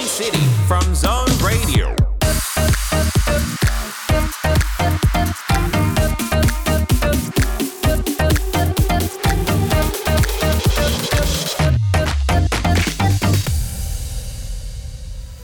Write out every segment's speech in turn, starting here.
City from Zone Radio.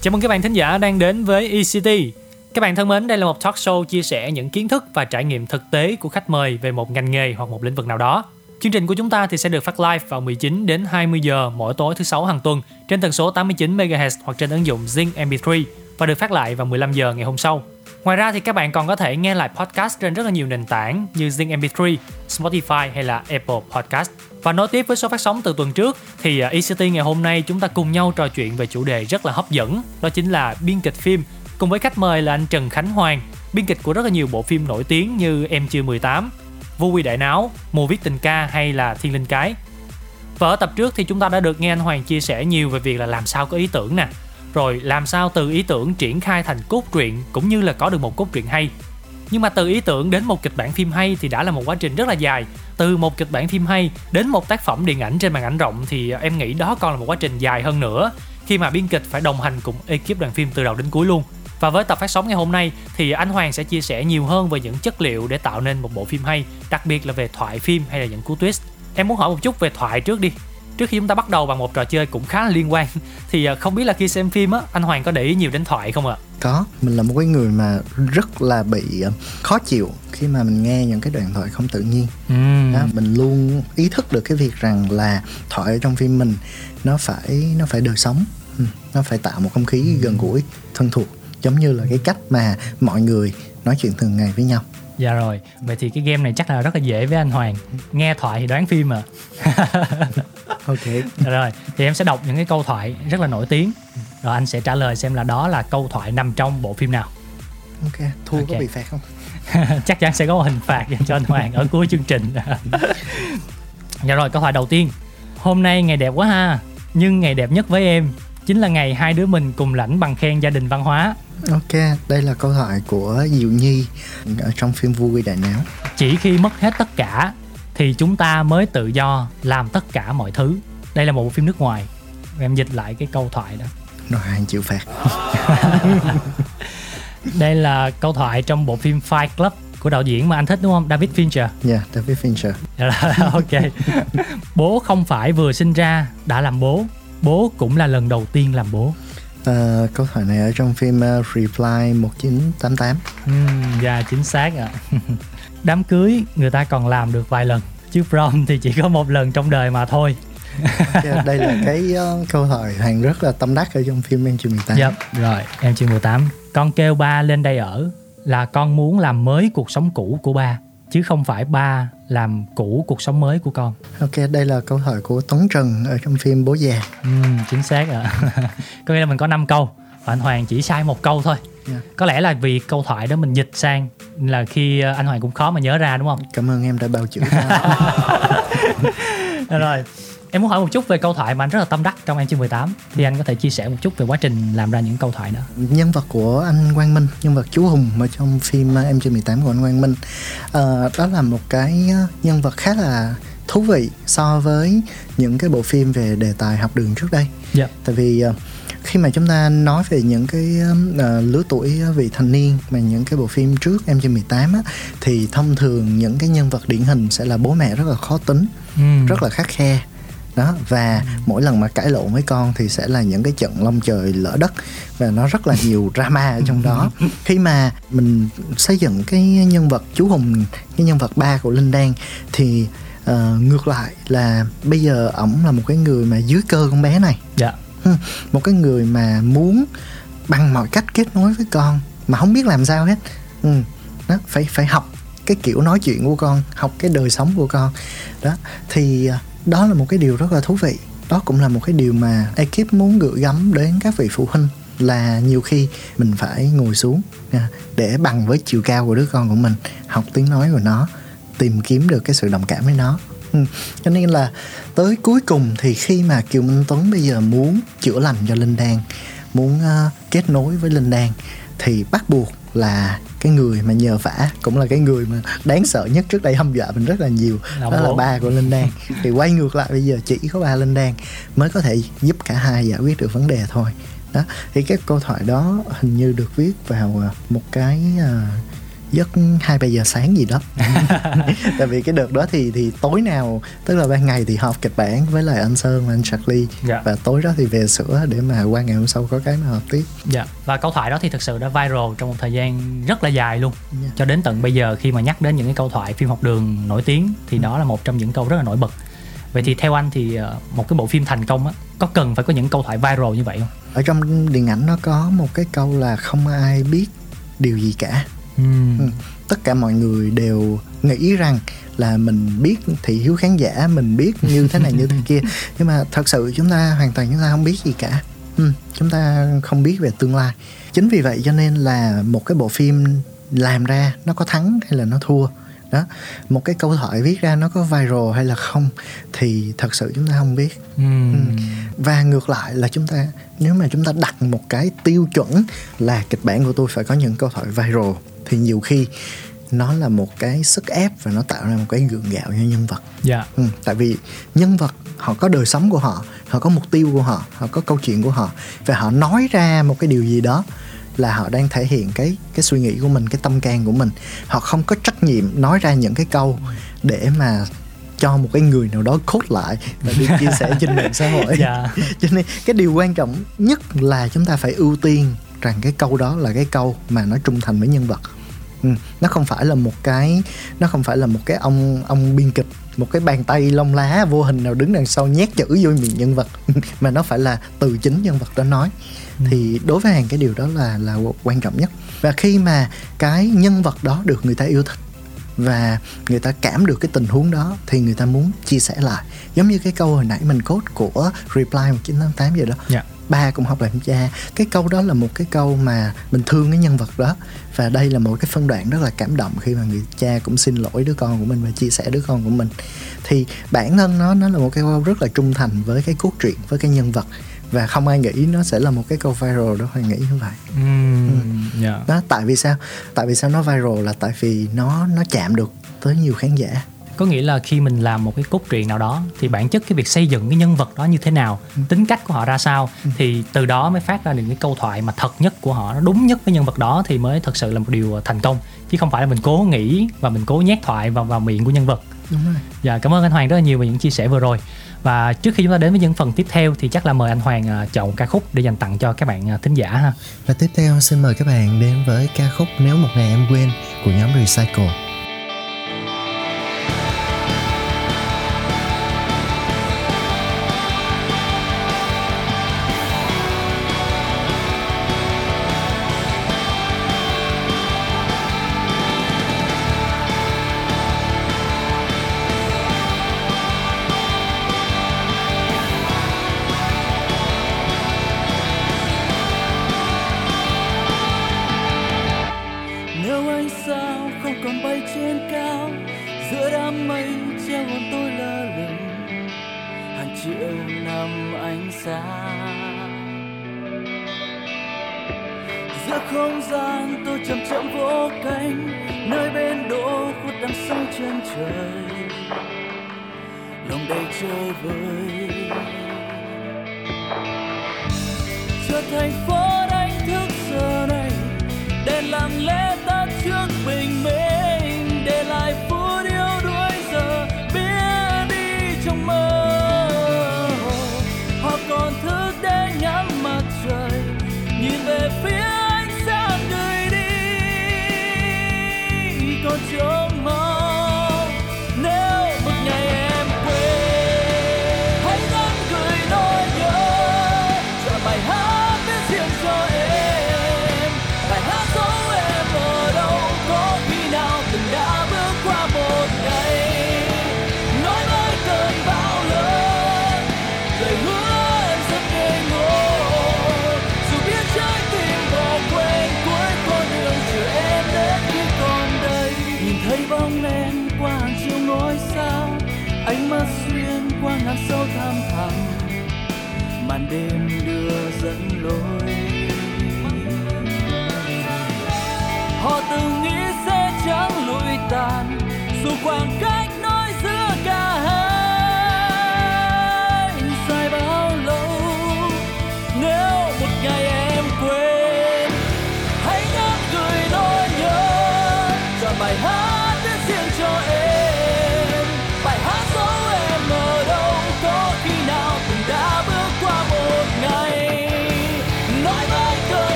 Chào mừng các bạn thính giả đang đến với eCity. Các bạn thân mến, đây là một talk show chia sẻ những kiến thức và trải nghiệm thực tế của khách mời về một ngành nghề hoặc một lĩnh vực nào đó. Chương trình của chúng ta thì sẽ được phát live vào 19 đến 20 giờ mỗi tối thứ sáu hàng tuần trên tần số 89 MHz hoặc trên ứng dụng Zing MP3 và được phát lại vào 15 giờ ngày hôm sau. Ngoài ra thì các bạn còn có thể nghe lại podcast trên rất là nhiều nền tảng như Zing MP3, Spotify hay là Apple Podcast. Và nối tiếp với số phát sóng từ tuần trước thì à, ECT ngày hôm nay chúng ta cùng nhau trò chuyện về chủ đề rất là hấp dẫn, đó chính là biên kịch phim cùng với khách mời là anh Trần Khánh Hoàng, biên kịch của rất là nhiều bộ phim nổi tiếng như Em chưa 18, Vô quy đại náo, Mùa viết tình ca hay là Thiên linh cái. Và ở tập trước thì chúng ta đã được nghe anh Hoàng chia sẻ nhiều về việc là làm sao có ý tưởng nè, rồi làm sao từ ý tưởng triển khai thành cốt truyện cũng như là có được một cốt truyện hay. Nhưng mà từ ý tưởng đến một kịch bản phim hay thì đã là một quá trình rất là dài. Từ một kịch bản phim hay đến một tác phẩm điện ảnh trên màn ảnh rộng thì em nghĩ đó còn là một quá trình dài hơn nữa khi mà biên kịch phải đồng hành cùng ekip đoàn phim từ đầu đến cuối luôn. Và với tập phát sóng ngày hôm nay thì anh Hoàng sẽ chia sẻ nhiều hơn về những chất liệu để tạo nên một bộ phim hay, đặc biệt là về thoại phim hay là những cú twist. Em muốn hỏi một chút về thoại trước đi. Trước khi chúng ta bắt đầu bằng một trò chơi cũng khá là liên quan thì à, không biết là khi xem phim á anh Hoàng có để ý nhiều đến thoại không ạ? có mình là một cái người mà rất là bị ờ, khó chịu khi mà mình nghe những cái đoạn thoại không tự nhiên đó, mình luôn ý thức được cái việc rằng là thoại ở trong phim mình nó phải nó phải đời sống nó phải tạo một không khí gần gũi thân thuộc giống như là cái cách mà mọi người nói chuyện thường ngày với nhau. Dạ rồi, vậy thì cái game này chắc là rất là dễ với anh Hoàng. Nghe thoại thì đoán phim à. Ok. Dạ rồi, thì em sẽ đọc những cái câu thoại rất là nổi tiếng. Rồi anh sẽ trả lời xem là đó là câu thoại nằm trong bộ phim nào. Ok. Thua Ok. có bị phạt không? Chắc chắn sẽ có một hình phạt dành cho anh Hoàng ở cuối chương trình. dạ rồi, câu hỏi đầu tiên. Hôm nay ngày đẹp quá ha, nhưng ngày đẹp nhất với em chính là ngày hai đứa mình cùng lãnh bằng khen gia đình văn hóa. ok đây là câu thoại của diệu nhi ở trong phim vui đại não Chỉ khi mất hết tất cả thì chúng ta mới tự do làm tất cả mọi thứ. Đây là một bộ phim nước ngoài. Em dịch lại cái câu thoại đó. rồi hàng chịu phạt Đây là câu thoại trong bộ phim Fight Club của đạo diễn mà anh thích đúng không? David Fincher. dạ David Fincher ok. bố không phải vừa sinh ra đã làm bố, bố cũng là lần đầu tiên làm bố. Ờ, câu hỏi này ở trong phim uh, Reply 1988 Ừm, dạ chính xác ạ. Đám cưới người ta còn làm được vài lần, chứ prom thì chỉ có một lần trong đời mà thôi. Đây là cái uh, câu hỏi hàng rất là tâm đắc ở trong phim Em chưa 18 Dạ, rồi, em chưa 18. Con kêu ba lên đây ở là con muốn làm mới cuộc sống cũ của ba, chứ không phải ba làm cũ cuộc sống mới của con. Ok, đây là câu hỏi của Tuấn Trần ở trong phim Bố già Ừm, chính xác ạ. có nghĩa là mình có 5 câu và anh Hoàng chỉ sai một câu thôi. Dạ. Có lẽ là vì câu thoại đó mình dịch sang là khi ờ, anh Hoàng cũng khó mà nhớ ra đúng không? Cảm ơn em đã bào chữa rồi. Em muốn hỏi một chút về câu thoại mà anh rất là tâm đắc trong Em chương 18 thì anh có thể chia sẻ một chút về quá trình làm ra những câu thoại đó. Nhân vật của anh Quang Minh, nhân vật chú Hùng ở trong phim uh, Em chưa 18 của anh Quang Minh Ờ, Đó là một cái uh, nhân vật khá là thú vị so với những cái bộ phim về đề tài học đường trước đây Dạ. tại vì ờ, khi mà chúng ta nói về những cái ờ, lứa tuổi vị thành niên mà những cái bộ phim trước em chưa 18 á thì thông thường những cái nhân vật điển hình sẽ là bố mẹ rất là khó tính Ừm. rất là khắc khe đó và mỗi lần mà cãi lộn với con thì sẽ là những cái trận long trời lỡ đất và nó rất là nhiều drama ở trong đó khi mà mình xây dựng cái nhân vật chú hùng cái nhân vật ba của linh đan thì ờ, ngược lại là bây giờ ổng là một cái người mà dưới cơ con bé này Dạ. Một cái người mà muốn bằng mọi cách kết nối với con mà không biết làm sao hết ừ. đó phải phải học cái kiểu nói chuyện của con học cái đời sống của con đó thì à, đó là một cái điều rất là thú vị đó cũng là một cái điều mà ekip muốn gửi gắm đến các vị phụ huynh là nhiều khi mình phải ngồi xuống à, để bằng với chiều cao của đứa con của mình, học tiếng nói của nó, tìm kiếm được cái sự đồng cảm với nó Ừ. cho nên là tới cuối cùng thì khi mà kiều minh tuấn bây giờ muốn chữa lành cho linh đan, muốn à, kết nối với linh đan, thì bắt buộc là cái người mà nhờ vả cũng là cái người mà đáng sợ nhất trước đây hâm dọa mình rất là nhiều. Là đó là bố. ba của linh đan. Thì quay ngược lại bây giờ chỉ có ba linh đan mới có thể giúp cả hai giải quyết được vấn đề thôi. Đó thì cái câu thoại đó hình như được viết vào à, một cái à, giấc hai ba giờ sáng gì đó tại vì cái đợt đó thì thì tối nào tức là ban ngày thì họp kịch bản với lại anh sơn và anh Charlie Dạ. và tối đó thì về sửa để mà qua ngày hôm sau có cái mà họp tiếp Dạ. Và câu thoại đó thì thực sự đã viral trong một thời gian rất là dài luôn. Dạ. Cho đến tận bây giờ khi mà nhắc đến những cái câu thoại phim học đường nổi tiếng thì đó là một trong những câu rất là nổi bật. Vậy thì theo anh thì ờ, một cái bộ phim thành công á có cần phải có những câu thoại viral như vậy không? ở trong điện ảnh nó có một cái câu là không ai biết điều gì cả Ừm. Ừ. tất cả mọi người đều nghĩ rằng là mình biết thị hiếu khán giả mình biết như thế này như thế kia. Nhưng mà thật sự chúng ta hoàn toàn chúng ta không biết gì cả. Ừ, chúng ta không biết về tương lai. Chính vì vậy cho nên là một cái bộ phim làm ra nó có thắng hay là nó thua? Đó một cái câu thoại viết ra nó có viral hay là không thì thật sự chúng ta không biết. Và ngược lại là chúng ta nếu mà chúng ta đặt một cái tiêu chuẩn là kịch bản của tôi phải có những câu thoại viral thì nhiều khi nó là một cái sức ép và nó tạo ra một cái gượng gạo cho nhân vật Dạ. ừ, tại vì nhân vật họ có đời sống của họ họ có mục tiêu của họ họ có câu chuyện của họ và họ nói ra một cái điều gì đó là họ đang thể hiện cái cái suy nghĩ của mình cái tâm can của mình họ không có trách nhiệm nói ra những cái câu để mà cho một cái người nào đó cốt lại và đi chia sẻ trên mạng xã hội Dạ. cho nên cái điều quan trọng nhất là chúng ta phải ưu tiên rằng cái câu đó là cái câu mà nó trung thành với nhân vật. Ừ, nó không phải là một cái nó không phải là một cái ông ông biên kịch một cái bàn tay lông lá vô hình nào đứng đằng sau nhét chữ vô miệng nhân vật mà nó phải là từ chính nhân vật đó nói. Thì đối với hàng cái điều đó là là quan trọng nhất. Và khi mà cái nhân vật đó được người ta yêu thích và người ta cảm được cái tình huống đó thì người ta muốn chia sẻ lại. Giống như cái câu hồi nãy mình cốt của reply 1988 vậy đó. Dạ. Ba cũng học làm cha. Cái câu đó là một cái câu mà mình thương cái nhân vật đó. Và đây là một cái phân đoạn rất là cảm động khi mà người cha cũng xin lỗi đứa con của mình và chia sẻ đứa con của mình. Thì bản thân nó nó là một cái câu rất là trung thành với cái cốt truyện với cái nhân vật. Và không ai nghĩ nó sẽ là một cái câu viral đâu ai nghĩ như vậy. Ừm. Dạ. đó tại vì sao? Tại vì sao nó viral là tại vì nó nó chạm được tới nhiều khán giả có nghĩa là khi mình làm một cái cốt truyện nào đó thì bản chất cái việc xây dựng cái nhân vật đó như thế nào tính cách của họ ra sao thì từ đó mới phát ra được những câu thoại mà thật nhất của họ nó đúng nhất với nhân vật đó thì mới thật sự là một điều thành công. Chứ không phải là mình cố nghĩ và mình cố nhét thoại vào vào miệng của nhân vật. Đúng rồi. Dạ cảm ơn anh Hoàng rất là nhiều về những chia sẻ vừa rồi. Và trước khi chúng ta đến với những phần tiếp theo thì chắc là mời anh Hoàng à, chọn ca khúc để dành tặng cho các bạn à, thính giả ha. Và tiếp theo xin mời các bạn đến với ca khúc nếu một ngày em quên của nhóm recycle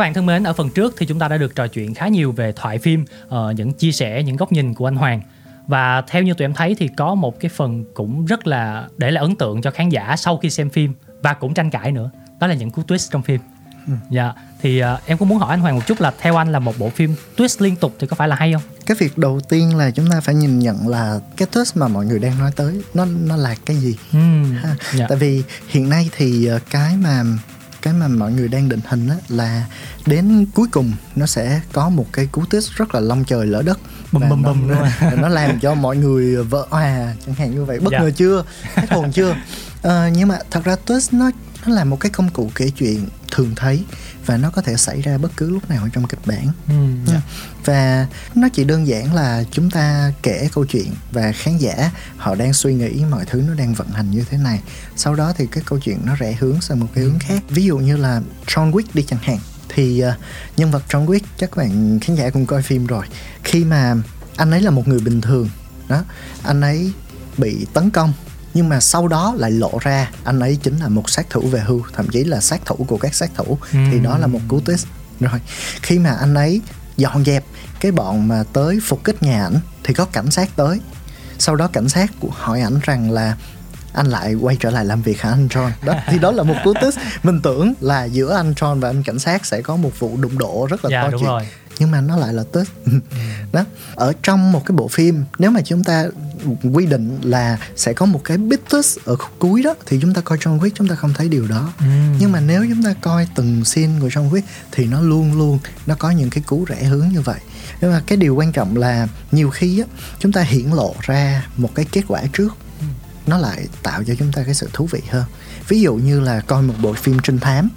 Các bạn thân mến, ở phần trước thì chúng ta đã được trò chuyện khá nhiều về thoại phim, ờ, những chia sẻ, những góc nhìn của anh Hoàng. Và theo như tụi em thấy thì có một cái phần cũng rất là để lại ấn tượng cho khán giả sau khi xem phim và cũng tranh cãi nữa. Đó là những cú twist trong phim. Dạ, thì ờ, em cũng muốn hỏi anh Hoàng một chút là theo anh là một bộ phim twist liên tục thì có phải là hay không? cái việc đầu tiên là chúng ta phải nhìn nhận là cái twist mà mọi người đang nói tới nó nó là cái gì Ừm, ha. dạ. tại vì hiện nay thì ờ, cái mà cái mà mọi người đang định hình á là đến cuối cùng nó sẽ có một cái cú twist rất là long trời lỡ đất nó- bum, đúng không? và nó làm cho mọi người vỡ òa chẳng hạn như vậy bất Dạ. ngờ chưa hết hồn chưa Ờ, nhưng mà thật ra twist nó nó là một cái công cụ kể chuyện thường thấy và nó có thể xảy ra bất cứ lúc nào ở trong kịch bản. Ừm, dạ. Và nó chỉ đơn giản là chúng ta kể câu chuyện và khán giả họ đang suy nghĩ mọi thứ nó đang vận hành như thế này. Sau đó thì cái câu chuyện nó rẽ hướng sang một cái hướng khác. Ví dụ như là John Wick đi chẳng hạn thì ờ, nhân vật John Wick chắc các bạn khán giả cũng coi phim rồi. Khi mà anh ấy là một người bình thường đó anh ấy bị tấn công nhưng mà sau đó lại lộ ra anh ấy chính là một sát thủ về hưu thậm chí là sát thủ của các sát thủ. Thì đó là một cú twist. Rồi khi mà anh ấy dọn dẹp cái bọn mà tới phục kích nhà ảnh thì có cảnh sát tới. Sau đó cảnh sát hỏi ảnh rằng là anh lại quay trở lại làm việc hả anh John? Đó thì đó là một cú twist. Mình tưởng là giữa anh John và anh cảnh sát sẽ có một vụ đụng độ rất là Dạ, to đúng chuyện. rồi. Nhưng mà nó lại là Tết. Đó. Ở trong một cái bộ phim nếu mà chúng ta quy định là sẽ có một cái big twist ở khúc cuối đó thì chúng ta coi John Wick chúng ta không thấy điều đó. Nhưng mà nếu chúng ta coi từng scene của John Wick thì nó luôn luôn nó có những cái cú rẽ hướng như vậy. Nhưng mà cái điều quan trọng là nhiều khi á chúng ta hiển lộ ra một cái kết quả trước nó lại tạo cho chúng ta cái sự thú vị hơn. Ví dụ như là coi một bộ phim trinh thám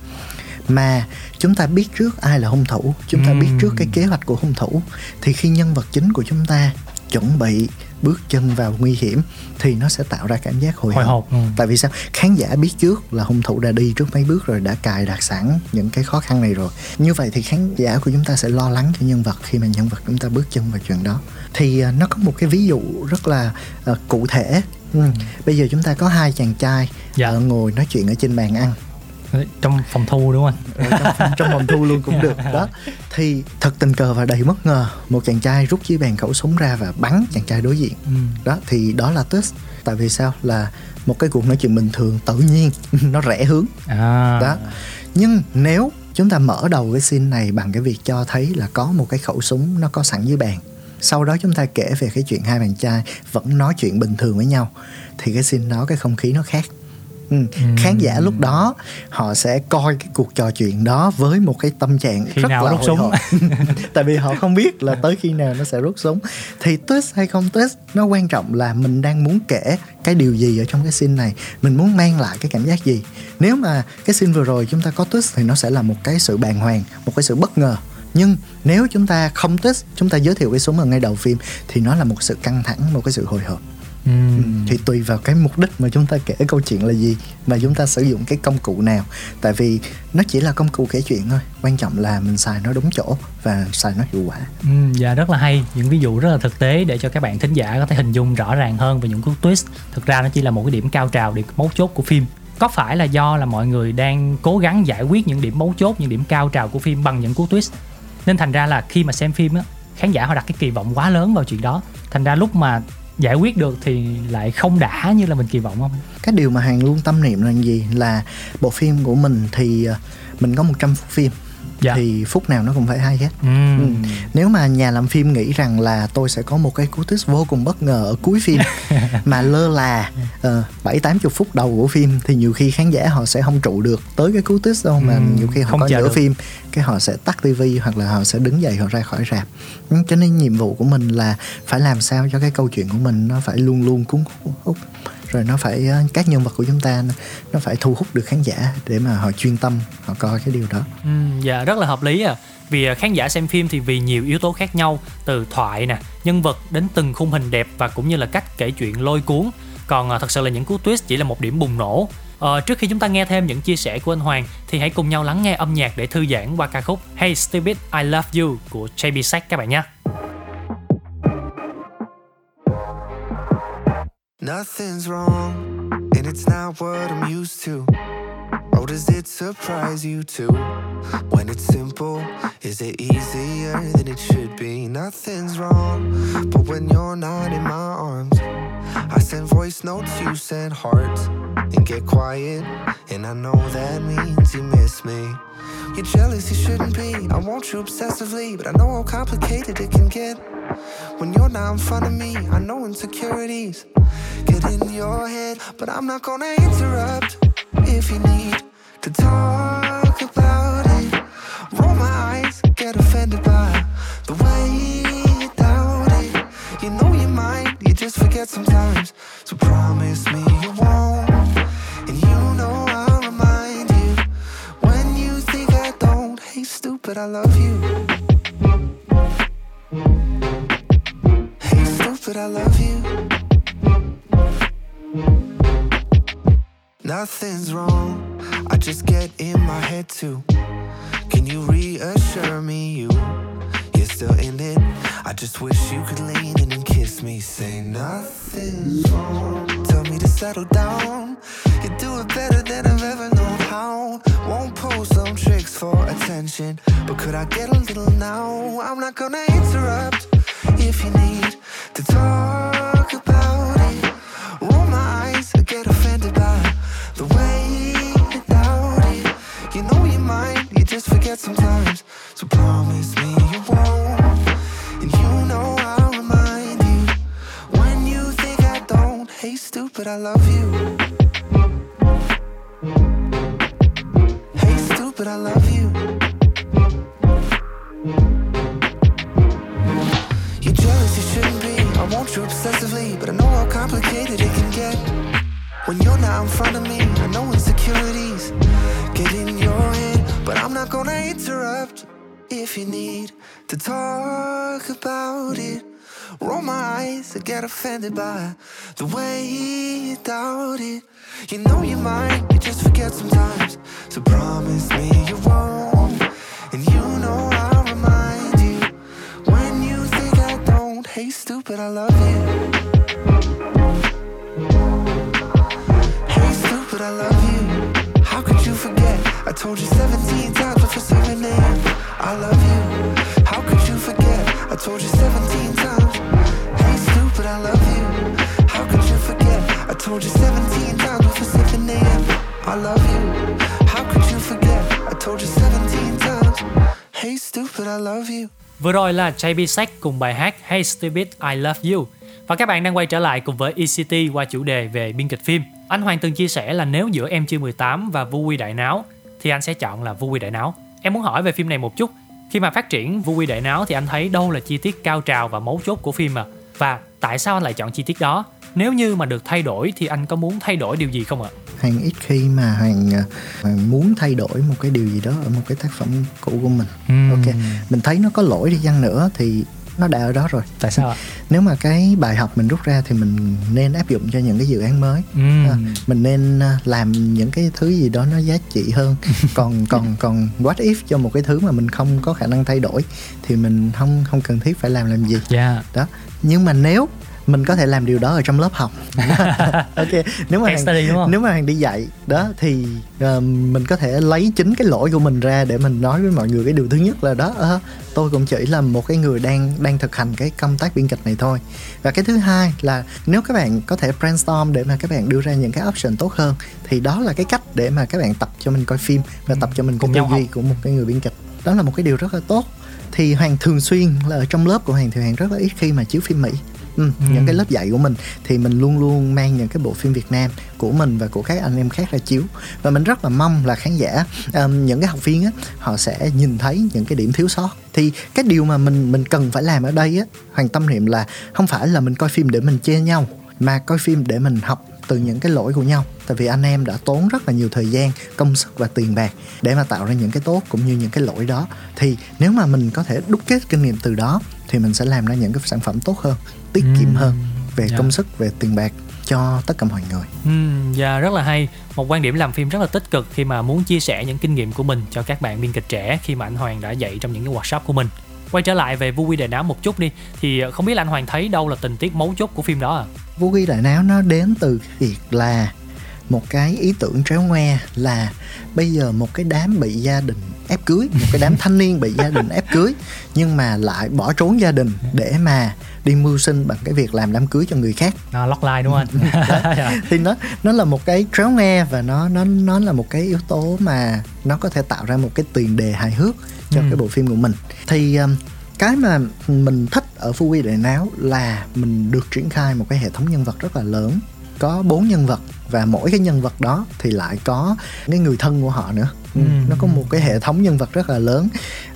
mà chúng ta biết trước ai là hung thủ chúng ta biết trước cái kế hoạch của hung thủ thì khi nhân vật chính của chúng ta chuẩn bị bước chân vào nguy hiểm thì nó sẽ tạo ra cảm giác hồi, Hồi hộp, ừ. tại vì sao? Khán giả biết trước là hung thủ đã đi trước mấy bước rồi đã cài đặt sẵn những cái khó khăn này rồi. Như vậy thì khán giả của chúng ta sẽ lo lắng cho nhân vật khi mà nhân vật chúng ta bước chân vào chuyện đó. Thì à, nó có một cái ví dụ rất là à, cụ thể. Ừ. bây giờ chúng ta có hai chàng trai Dạ. ờ, ngồi nói chuyện ở trên bàn ăn trong phòng thu đúng không ở trong, trong phòng thu luôn cũng được. Đó thì thật tình cờ và đầy bất ngờ một chàng trai rút dưới bàn khẩu súng ra và bắn chàng trai đối diện. Đó thì đó là twist tại vì sao? Là một cái cuộc nói chuyện bình thường tự nhiên nó rẽ hướng. À. Đó nhưng nếu chúng ta mở đầu cái scene này bằng cái việc cho thấy là có một cái khẩu súng nó có sẵn dưới bàn sau đó chúng ta kể về cái chuyện hai bạn trai vẫn nói chuyện bình thường với nhau thì cái scene đó cái không khí nó khác Ừ. khán giả lúc đó họ sẽ coi cái cuộc trò chuyện đó với một cái tâm trạng Khi rất nào là rút súng? tại vì họ không biết là tới khi nào nó sẽ rút súng thì twist hay không twist nó quan trọng là mình đang muốn kể cái điều gì ở trong cái scene này mình muốn mang lại cái cảm giác gì nếu mà cái scene vừa rồi chúng ta có twist thì nó sẽ là một cái sự bàng hoàng một cái sự bất ngờ nhưng nếu chúng ta không twist chúng ta giới thiệu cái súng ở ngay đầu phim thì nó là một sự căng thẳng một cái sự hồi hộp. Ừ, thì tùy vào cái mục đích mà chúng ta kể câu chuyện là gì và chúng ta sử dụng cái công cụ nào. Tại vì nó chỉ là công cụ kể chuyện thôi quan trọng là mình xài nó đúng chỗ và xài nó hiệu quả. Ừ, dạ rất là hay. Những ví dụ rất là thực tế để cho các bạn thính giả có thể hình dung rõ ràng hơn về những cú twist. Thực ra nó chỉ là một cái điểm cao trào điểm mấu chốt của phim. Có phải là do là mọi người đang cố gắng giải quyết những điểm mấu chốt những điểm cao trào của phim bằng những cú twist? Nên thành ra là khi mà xem phim á khán giả họ đặt cái kỳ vọng quá lớn vào chuyện đó. Thành ra lúc mà giải quyết được thì lại không đã như là mình kỳ vọng không cái điều mà hàng luôn tâm niệm là gì là bộ phim của mình thì ờ, mình có 100 phút phim Dạ. thì phút nào nó cũng phải hay hết Ừm. Ừ. Nếu mà nhà làm phim nghĩ rằng là tôi sẽ có một cái cú twist vô cùng bất ngờ ở cuối phim mà lơ là ờ, bảy tám chục phút đầu của phim thì nhiều khi khán giả họ sẽ không trụ được tới cái cú twist đâu mà Ừ, nhiều khi họ không có chờ nửa được. phim cái họ sẽ tắt tivi hoặc là họ sẽ đứng dậy họ ra khỏi rạp. Ừ, cho nên nhiệm vụ của mình là phải làm sao cho cái câu chuyện của mình nó phải luôn luôn cuốn hút rồi nó phải ờ, các nhân vật của chúng ta nó- phải thu hút được khán giả để mà họ chuyên tâm họ coi cái điều đó. Ừ, dạ rất là hợp lý à. Vì ờ, khán giả xem phim thì vì nhiều yếu tố khác nhau từ thoại nè nhân vật đến từng khung hình đẹp và cũng như là cách kể chuyện lôi cuốn. Còn ờ, thật sự là những cú twist chỉ là một điểm bùng nổ. Ờ, trước khi chúng ta nghe thêm những chia sẻ của anh Hoàng thì hãy cùng nhau lắng nghe âm nhạc để thư giãn qua ca khúc Hey Stupid I Love You của JB Sack các bạn nhé. Nothing's wrong, and it's not what I'm used to. Oh, does it surprise you too? when it's simple? Is it easier than it should be? Nothing's wrong, but when you're not in my arms, I send voice notes, you send hearts, and get quiet. And I know that means you miss me. You're jealous, you shouldn't be. I want you obsessively, but I know how complicated it can get. When you're not in front of me, I know insecurities get in your head, but I'm not gonna interrupt if you need to talk about it. Roll my eyes, get offended by the way you doubt it. You know you might, you just forget sometimes. So promise me you won't, and you know I'll remind you when you think I don't. Hey, stupid, I love you. Hey, stupid, I love you. Nothing's wrong, I just get in my head too. Can you reassure me you, you're still in it? I just wish you could lean in and kiss me. Say nothing's wrong. Tell me to settle down. You do it better than I've ever known how. Won't pull some tricks for attention, but could I get a little now? I'm not gonna interrupt if you need to talk sometimes. So promise me you won't, and you know I'll remind you when you think I don't. Hey, stupid, I love you. Hey, stupid, I love you. You're jealous, you shouldn't be. I want you obsessively, but I know how complicated it can get. When you're not in front of me, I know insecurities get in your but I'm not gonna interrupt if you need to talk about it. Roll my eyes, I get offended by the way you doubt it. You know you might, you just forget sometimes. So promise me you won't, and you know I'll remind you when you think I don't. Hey, stupid, I love you. Hey, stupid, I love you. I told you 17 times before 7 a.m. I love you. How could you forget? I told you 17 times. Hey, stupid, I love you. How could you forget? I told you 17 times before 7 a.m. I love you. How could you forget? I told you 17 times. Hey, stupid, I love you. Vừa rồi là JB Sack cùng bài hát Hey Stupid I Love You. Và các bạn đang quay trở lại cùng với ECT qua chủ đề về biên kịch phim. Anh Hoàng từng chia sẻ là nếu giữa Em chưa 18 và Vui Đại Náo thì anh sẽ chọn là Vu Quy Đại Náo. Em muốn hỏi về phim này một chút. Khi mà phát triển Vu Quy Đại Náo thì anh thấy đâu là chi tiết cao trào và mấu chốt của phim à? Và tại sao anh lại chọn chi tiết đó? Nếu như mà được thay đổi thì anh có muốn thay đổi điều gì không ạ? Hoàng ít khi mà Hoàng, à, Hoàng muốn thay đổi một cái điều gì đó ở một cái tác phẩm cũ của mình ok mình thấy nó có lỗi đi chăng nữa thì nó đã ở đó rồi Tại sao ạ? nếu mà cái bài học mình rút ra thì mình nên áp dụng cho những cái dự án mới Ừm. À, mình nên à, làm những cái thứ gì đó nó giá trị hơn còn còn còn what if cho một cái thứ mà mình không có khả năng thay đổi thì mình không không cần thiết phải làm làm gì Dạ. đó nhưng mà nếu mình có thể làm điều đó ở trong lớp học. Ok nếu mà Case study đúng không? nếu mà hàng đi dạy đó thì ờ, mình có thể lấy chính cái lỗi của mình ra để mình nói với mọi người cái điều thứ nhất là đó ờ, tôi cũng chỉ là một cái người đang đang thực hành cái công tác biên kịch này thôi. Và cái thứ hai là nếu các bạn có thể brainstorm để mà các bạn đưa ra những cái option tốt hơn thì đó là cái cách để mà các bạn tập cho mình coi phim và tập cho mình Cùng tư duy của một cái người biên kịch. Đó là một cái điều rất là tốt. Thì hoàng thường xuyên là ở trong lớp của hoàng thì hoàng rất là ít khi mà chiếu phim mỹ ừ, những cái lớp dạy của mình thì mình luôn luôn mang những cái bộ phim việt nam của mình và của các anh em khác ra chiếu. Và mình rất là mong là khán giả um, những cái học viên á họ sẽ nhìn thấy những cái điểm thiếu sót. Thì cái điều mà mình mình cần phải làm ở đây á hoàng tâm niệm là không phải là mình coi phim để mình chê nhau mà coi phim để mình học từ những cái lỗi của nhau. Tại vì anh em đã tốn rất là nhiều thời gian công sức và tiền bạc để mà tạo ra những cái tốt cũng như những cái lỗi đó. Thì nếu mà mình có thể đúc kết kinh nghiệm từ đó thì mình sẽ làm ra những cái sản phẩm tốt hơn tiết kiệm hơn về Dạ. công sức về tiền bạc cho tất cả mọi người. Ừm, dạ rất là hay. Một quan điểm làm phim rất là tích cực khi mà muốn chia sẻ những kinh nghiệm của mình cho các bạn biên kịch trẻ khi mà anh Hoàng đã dạy trong những cái workshop của mình. Quay trở lại về vui đề não một chút đi. Thì ờ, không biết là anh Hoàng thấy đâu là tình tiết mấu chốt của phim đó à? Khí đại não nó đến từ việc là một cái ý tưởng tréo ngoe là bây giờ một cái đám bị gia đình ép cưới một cái đám thanh niên bị gia đình ép cưới nhưng mà lại bỏ trốn gia đình để mà đi mưu sinh bằng cái việc làm đám cưới cho người khác. À, lót like đúng không anh? Thì nó nó là một cái tréo nghe và nó nó nó là một cái yếu tố mà nó có thể tạo ra một cái tiền đề hài hước cho Ừ. cái bộ phim của mình. Thì um, cái mà mình thích ở Phu Quy Đại Náo là mình được triển khai một cái hệ thống nhân vật rất là lớn có bốn nhân vật và mỗi cái nhân vật đó thì lại có cái người thân của họ nữa ừ. Ừ. nó có một cái hệ thống nhân vật rất là lớn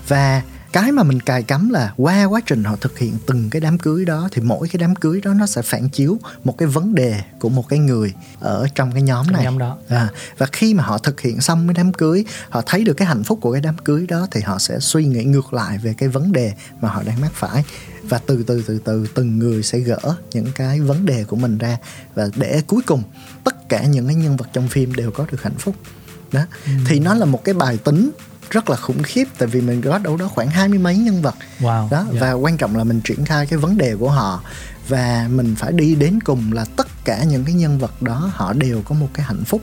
và cái mà mình cài cắm là qua quá trình họ thực hiện từng cái đám cưới đó thì mỗi cái đám cưới đó nó sẽ phản chiếu một cái vấn đề của một cái người ở trong cái nhóm này nhóm đó. à, và khi mà họ thực hiện xong cái đám cưới họ thấy được cái hạnh phúc của cái đám cưới đó thì họ sẽ suy nghĩ ngược lại về cái vấn đề mà họ đang mắc phải và từ từ từ từ từng người sẽ gỡ những cái vấn đề của mình ra. Và để cuối cùng tất cả những cái nhân vật trong phim đều có được hạnh phúc. Đó. Thì nó là một cái bài tính rất là khủng khiếp tại vì mình có đâu đó khoảng hai mươi mấy nhân vật. Wow, đó dạ. và quan trọng là mình triển khai cái vấn đề của họ. Và mình phải đi đến cùng là tất cả những cái nhân vật đó họ đều có một cái hạnh phúc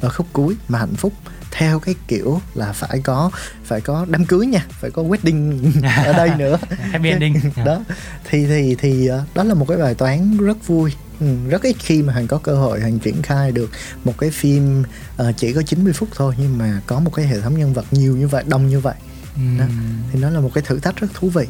ở khúc cuối mà hạnh phúc theo cái kiểu là phải có phải có đám cưới nha phải có wedding ở đây nữa Happy ending. đó thì thì thì ờ, đó là một cái bài toán rất vui ừ, rất ít khi mà hành có cơ hội hành triển khai được một cái phim ờ, chỉ có 90 phút thôi nhưng mà có một cái hệ thống nhân vật nhiều như vậy đông như vậy đó. thì nó là một cái thử thách rất thú vị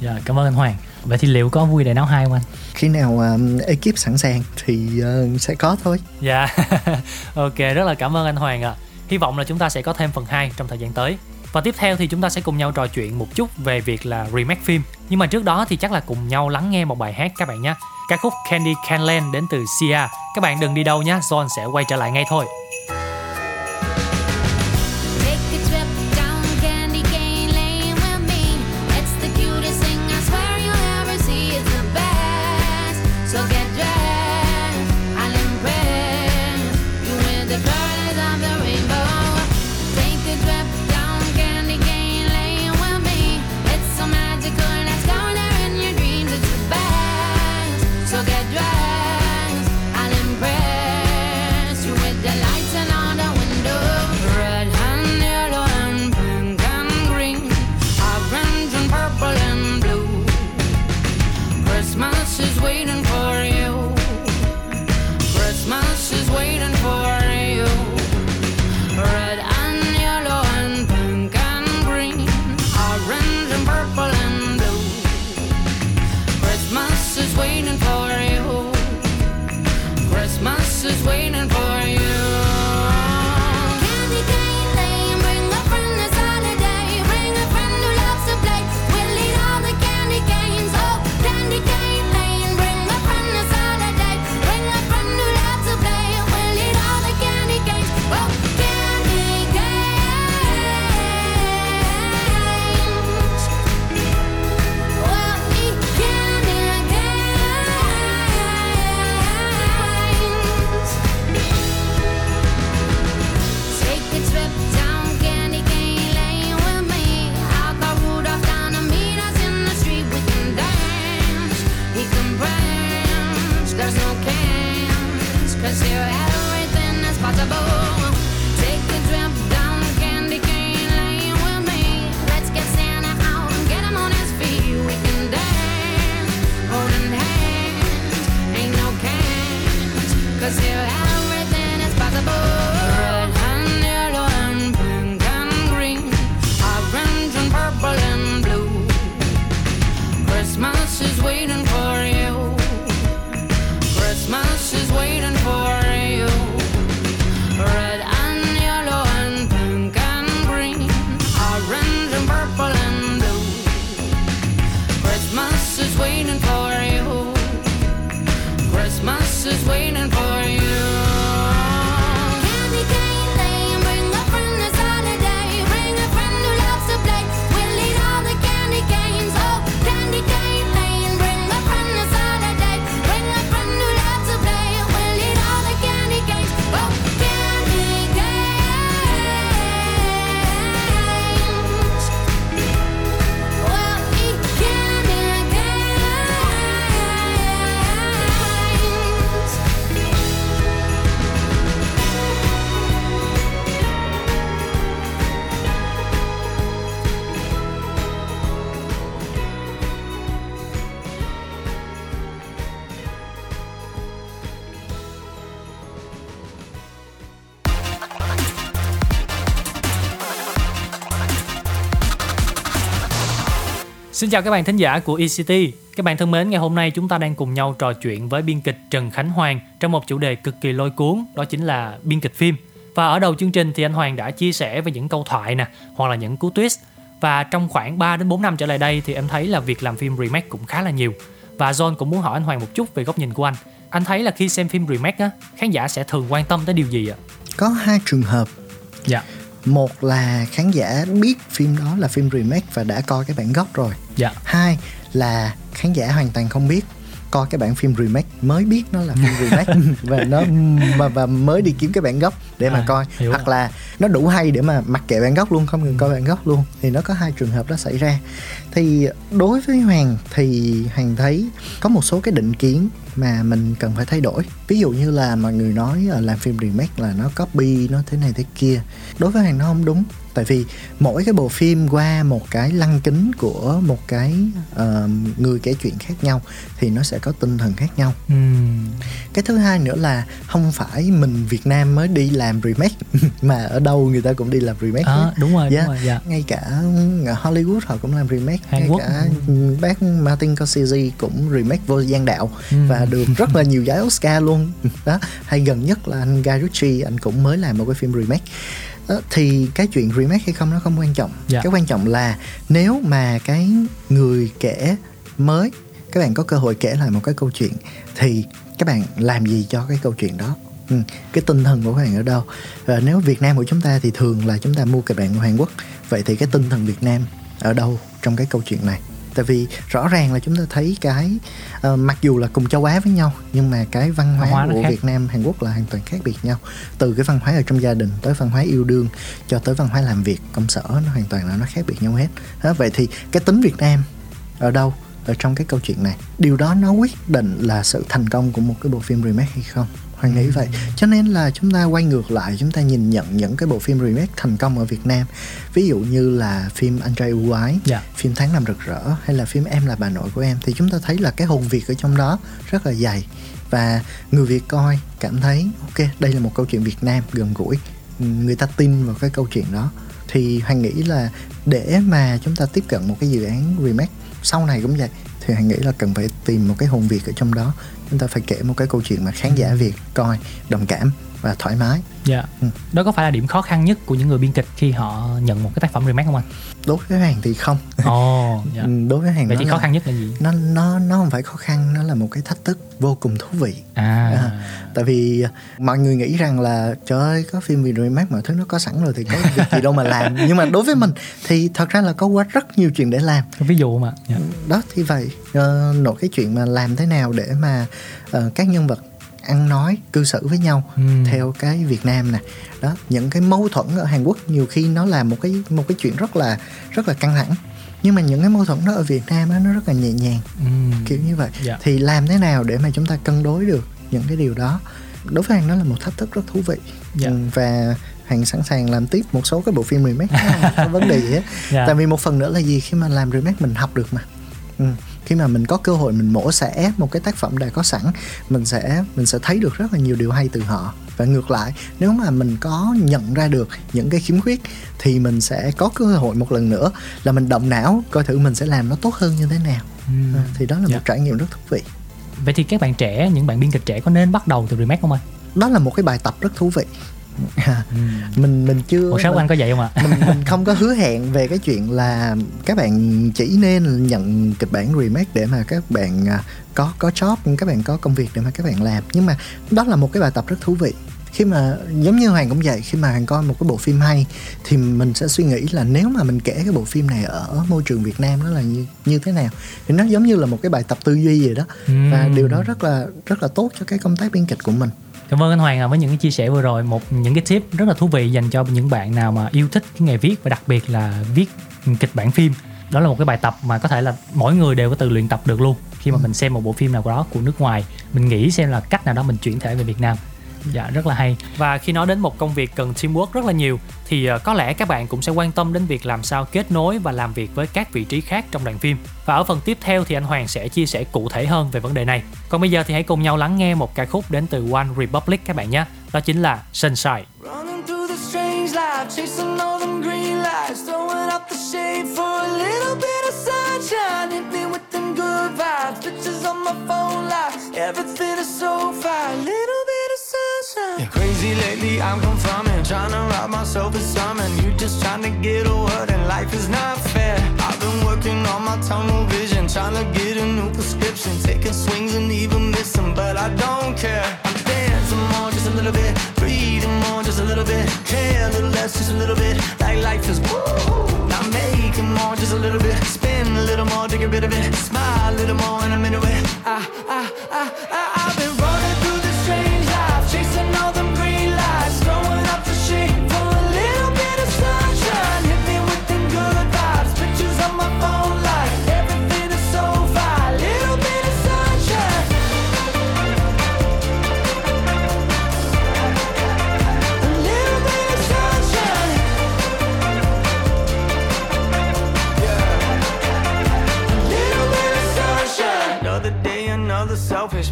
Dạ, cảm ơn anh Hoàng. Vậy thì liệu có vui để náo hai không anh? khi nào um, ekip sẵn sàng thì ờ, sẽ có thôi Dạ, ok, rất là cảm ơn anh Hoàng ạ. Hy vọng là chúng ta sẽ có thêm phần 2 trong thời gian tới. Và tiếp theo thì chúng ta sẽ cùng nhau trò chuyện một chút về việc là remake phim. Nhưng mà trước đó thì chắc là cùng nhau lắng nghe một bài hát các bạn nhé. Ca khúc Candy Canland đến từ Sia. Các bạn đừng đi đâu nhé, John sẽ quay trở lại ngay thôi. Chào các bạn thính giả của ECT. Các bạn thân mến, ngày hôm nay chúng ta đang cùng nhau trò chuyện với biên kịch Trần Khánh Hoàng trong một chủ đề cực kỳ lôi cuốn, đó chính là biên kịch phim. Và ở đầu chương trình thì anh Hoàng đã chia sẻ về những câu thoại nè, hoặc là những cú twist. Và trong khoảng 3 đến 4 năm trở lại đây thì em thấy là việc làm phim remake cũng khá là nhiều. Và John cũng muốn hỏi anh Hoàng một chút về góc nhìn của anh. Anh thấy là khi xem phim remake á, khán giả sẽ thường quan tâm tới điều gì ạ? có hai trường hợp Dạ. Một là khán giả biết phim đó là phim remake và đã coi cái bản gốc rồi Dạ. hai là khán giả hoàn toàn không biết coi cái bản phim remake mới biết nó là phim remake và nó mà và mới đi kiếm cái bản gốc để mà À, coi hoặc rồi. là nó đủ hay để mà mặc kệ bản gốc luôn không cần coi bản gốc luôn thì nó có hai trường hợp đó xảy ra thì đối với hoàng thì hoàng thấy có một số cái định kiến mà mình cần phải thay đổi. Ví dụ như là mọi người nói ờ, làm phim remake là nó copy nó thế này thế kia. Đối với hàng nó không đúng tại vì mỗi cái bộ phim qua một cái lăng kính của một cái ờ, người kể chuyện khác nhau thì nó sẽ có tinh thần khác nhau Ừm. cái thứ hai nữa là không phải mình Việt Nam mới đi làm remake mà ở đâu người ta cũng đi làm remake À, hết. đúng rồi, đúng Dạ. rồi, dạ. ngay cả Hollywood họ cũng làm remake Hàn ngay Quốc. cả bác Martin Scorsese cũng remake vô gian đạo Ừ. và được rất là nhiều giải Oscar luôn đó hay gần nhất là anh Guy Ritchie anh cũng mới làm một cái phim remake thì cái chuyện remake hay không nó không quan trọng. Dạ. cái quan trọng là nếu mà cái người kể mới các bạn có cơ hội kể lại một cái câu chuyện thì các bạn làm gì cho cái câu chuyện đó? Ừ, cái tinh thần của các bạn ở đâu? Và nếu Việt Nam của chúng ta thì thường là chúng ta mua kịch bản của Hàn Quốc vậy thì cái tinh thần Việt Nam ở đâu trong cái câu chuyện này tại vì rõ ràng là chúng ta thấy cái ờ, mặc dù là cùng châu Á với nhau nhưng mà cái văn hóa, Văn hóa của khác. Việt Nam Hàn Quốc là hoàn toàn khác biệt nhau. Từ cái văn hóa ở trong gia đình tới văn hóa yêu đương cho tới văn hóa làm việc công sở nó hoàn toàn là nó khác biệt nhau hết. Đó, vậy thì cái tính Việt Nam ở đâu? Ở trong cái câu chuyện này. Điều đó nó quyết định là sự thành công của một cái bộ phim remake hay không Hoàng nghĩ vậy. Cho nên là chúng ta quay ngược lại chúng ta nhìn nhận những cái bộ phim remake thành công ở Việt Nam. Ví dụ như là phim Anh trai ưu ái Dạ. phim Tháng năm rực rỡ hay là phim Em là bà nội của em thì chúng ta thấy là cái hồn Việt ở trong đó rất là dày. Và người Việt coi cảm thấy ok đây là một câu chuyện Việt Nam gần gũi. Người ta tin vào cái câu chuyện đó. Thì Hoàng nghĩ là để mà chúng ta tiếp cận một cái dự án remake sau này cũng vậy thì hãy nghĩ là cần phải tìm một cái hồn Việt ở trong đó. Chúng ta phải kể một cái câu chuyện mà khán giả Việt coi, đồng cảm và thoải mái Dạ. Ừ. Đó có phải là điểm khó khăn nhất của những người biên kịch khi họ nhận một cái tác phẩm remake không anh? đối với Hoàng thì không Ồ, dạ. Ừ, đối với Hoàng Vậy là- khó khăn nhất là gì? nó nó nó không phải khó khăn nó là một cái thách thức vô cùng thú vị À, À, tại vì mọi người nghĩ rằng là trời ơi có phim vì remake mọi thứ nó có sẵn rồi thì có việc gì đâu mà làm nhưng mà đối với mình thì thật ra là có quá rất nhiều chuyện để làm ví dụ mà. Dạ. đó thì vậy ờ, nội cái chuyện mà làm thế nào để mà ờ, các nhân vật ăn nói cư xử với nhau Ừm. theo cái Việt Nam nè đó những cái mâu thuẫn ở Hàn Quốc nhiều khi nó là một cái một cái chuyện rất là rất là căng thẳng nhưng mà những cái mâu thuẫn đó ở Việt Nam á, nó rất là nhẹ nhàng Ừm. kiểu như vậy Dạ. thì làm thế nào để mà chúng ta cân đối được những cái điều đó đối với Hằng nó là một thách thức rất thú vị Dạ. Ừ, và Hằng sẵn sàng làm tiếp một số cái bộ phim remake không có vấn đề gì hết Dạ. tại vì một phần nữa là gì khi mà làm remake mình học được mà ừ. Khi mà mình có cơ hội mình mổ xẻ một cái tác phẩm đã có sẵn mình sẽ mình sẽ thấy được rất là nhiều điều hay từ họ và ngược lại nếu mà mình có nhận ra được những cái khiếm khuyết thì mình sẽ có cơ hội một lần nữa là mình động não coi thử mình sẽ làm nó tốt hơn như thế nào. À, thì đó là Dạ. một trải nghiệm rất thú vị Vậy thì các bạn trẻ, những bạn biên kịch trẻ có nên bắt đầu từ remake không anh? đó là một cái bài tập rất thú vị mình mình chưa Ủa mình, anh có vậy không ạ? mình, mình không có hứa hẹn về cái chuyện là các bạn chỉ nên nhận kịch bản remake để mà các bạn à, có có job các bạn có công việc để mà các bạn làm nhưng mà đó là một cái bài tập rất thú vị khi mà giống như hoàng cũng vậy khi mà hoàng coi một cái bộ phim hay thì mình sẽ suy nghĩ là nếu mà mình kể cái bộ phim này ở môi trường việt nam nó là như như thế nào thì nó giống như là một cái bài tập tư duy vậy đó và Ừm. điều đó rất là rất là tốt cho cái công tác biên kịch của mình Cảm ơn anh Hoàng à, với những cái chia sẻ vừa rồi một những cái tip rất là thú vị dành cho những bạn nào mà yêu thích cái nghề viết và đặc biệt là viết kịch bản phim. Đó là một cái bài tập mà có thể là mỗi người đều có tự luyện tập được luôn. Khi mà mình xem một bộ phim nào đó của nước ngoài, mình nghĩ xem là cách nào đó mình chuyển thể về Việt Nam. Dạ rất là hay. Và khi nói đến một công việc cần teamwork rất là nhiều thì ờ, có lẽ các bạn cũng sẽ quan tâm đến việc làm sao kết nối và làm việc với các vị trí khác trong đoàn phim. Và ở phần tiếp theo thì anh Hoàng sẽ chia sẻ cụ thể hơn về vấn đề này. Còn bây giờ thì hãy cùng nhau lắng nghe một ca khúc đến từ One Republic các bạn nhé. Đó chính là Sunshine. Chasing all them green lights, throwing up the shade for a little bit of sunshine. vibes. Bitches on my phone live. Everything is so fine. Little bit of sunshine. Yeah. Crazy lately, I'm confirming. Trying to rob myself of something. You just trying to get a word, and life is not fair. I've been working on my tunnel vision. Trying to get a new prescription. Taking swings and even missing, but I don't care. Just a little bit. Breathing more, just a little bit. Care a little less, just a little bit. Like life is woo. I'm making more, just a little bit. Spin a little more to get rid of it. Smile a little more, and I'm into it. I, I, I, I, I've been running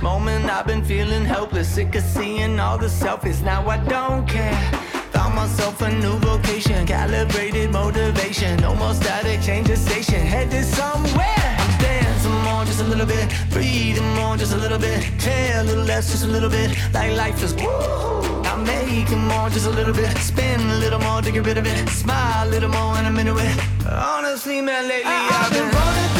moment. I've been feeling helpless, sick of seeing all the selfies. Now I don't care. Found myself a new vocation, calibrated motivation. No more static, change the station, headed somewhere. I'm dancing more, just a little bit. Breathing more, just a little bit. Care a little less, just a little bit. Like life is woo. I'm making more, just a little bit. Spin a little more to get rid of it. Smile a little more, and I'm into it. Honestly, man, lately I've been running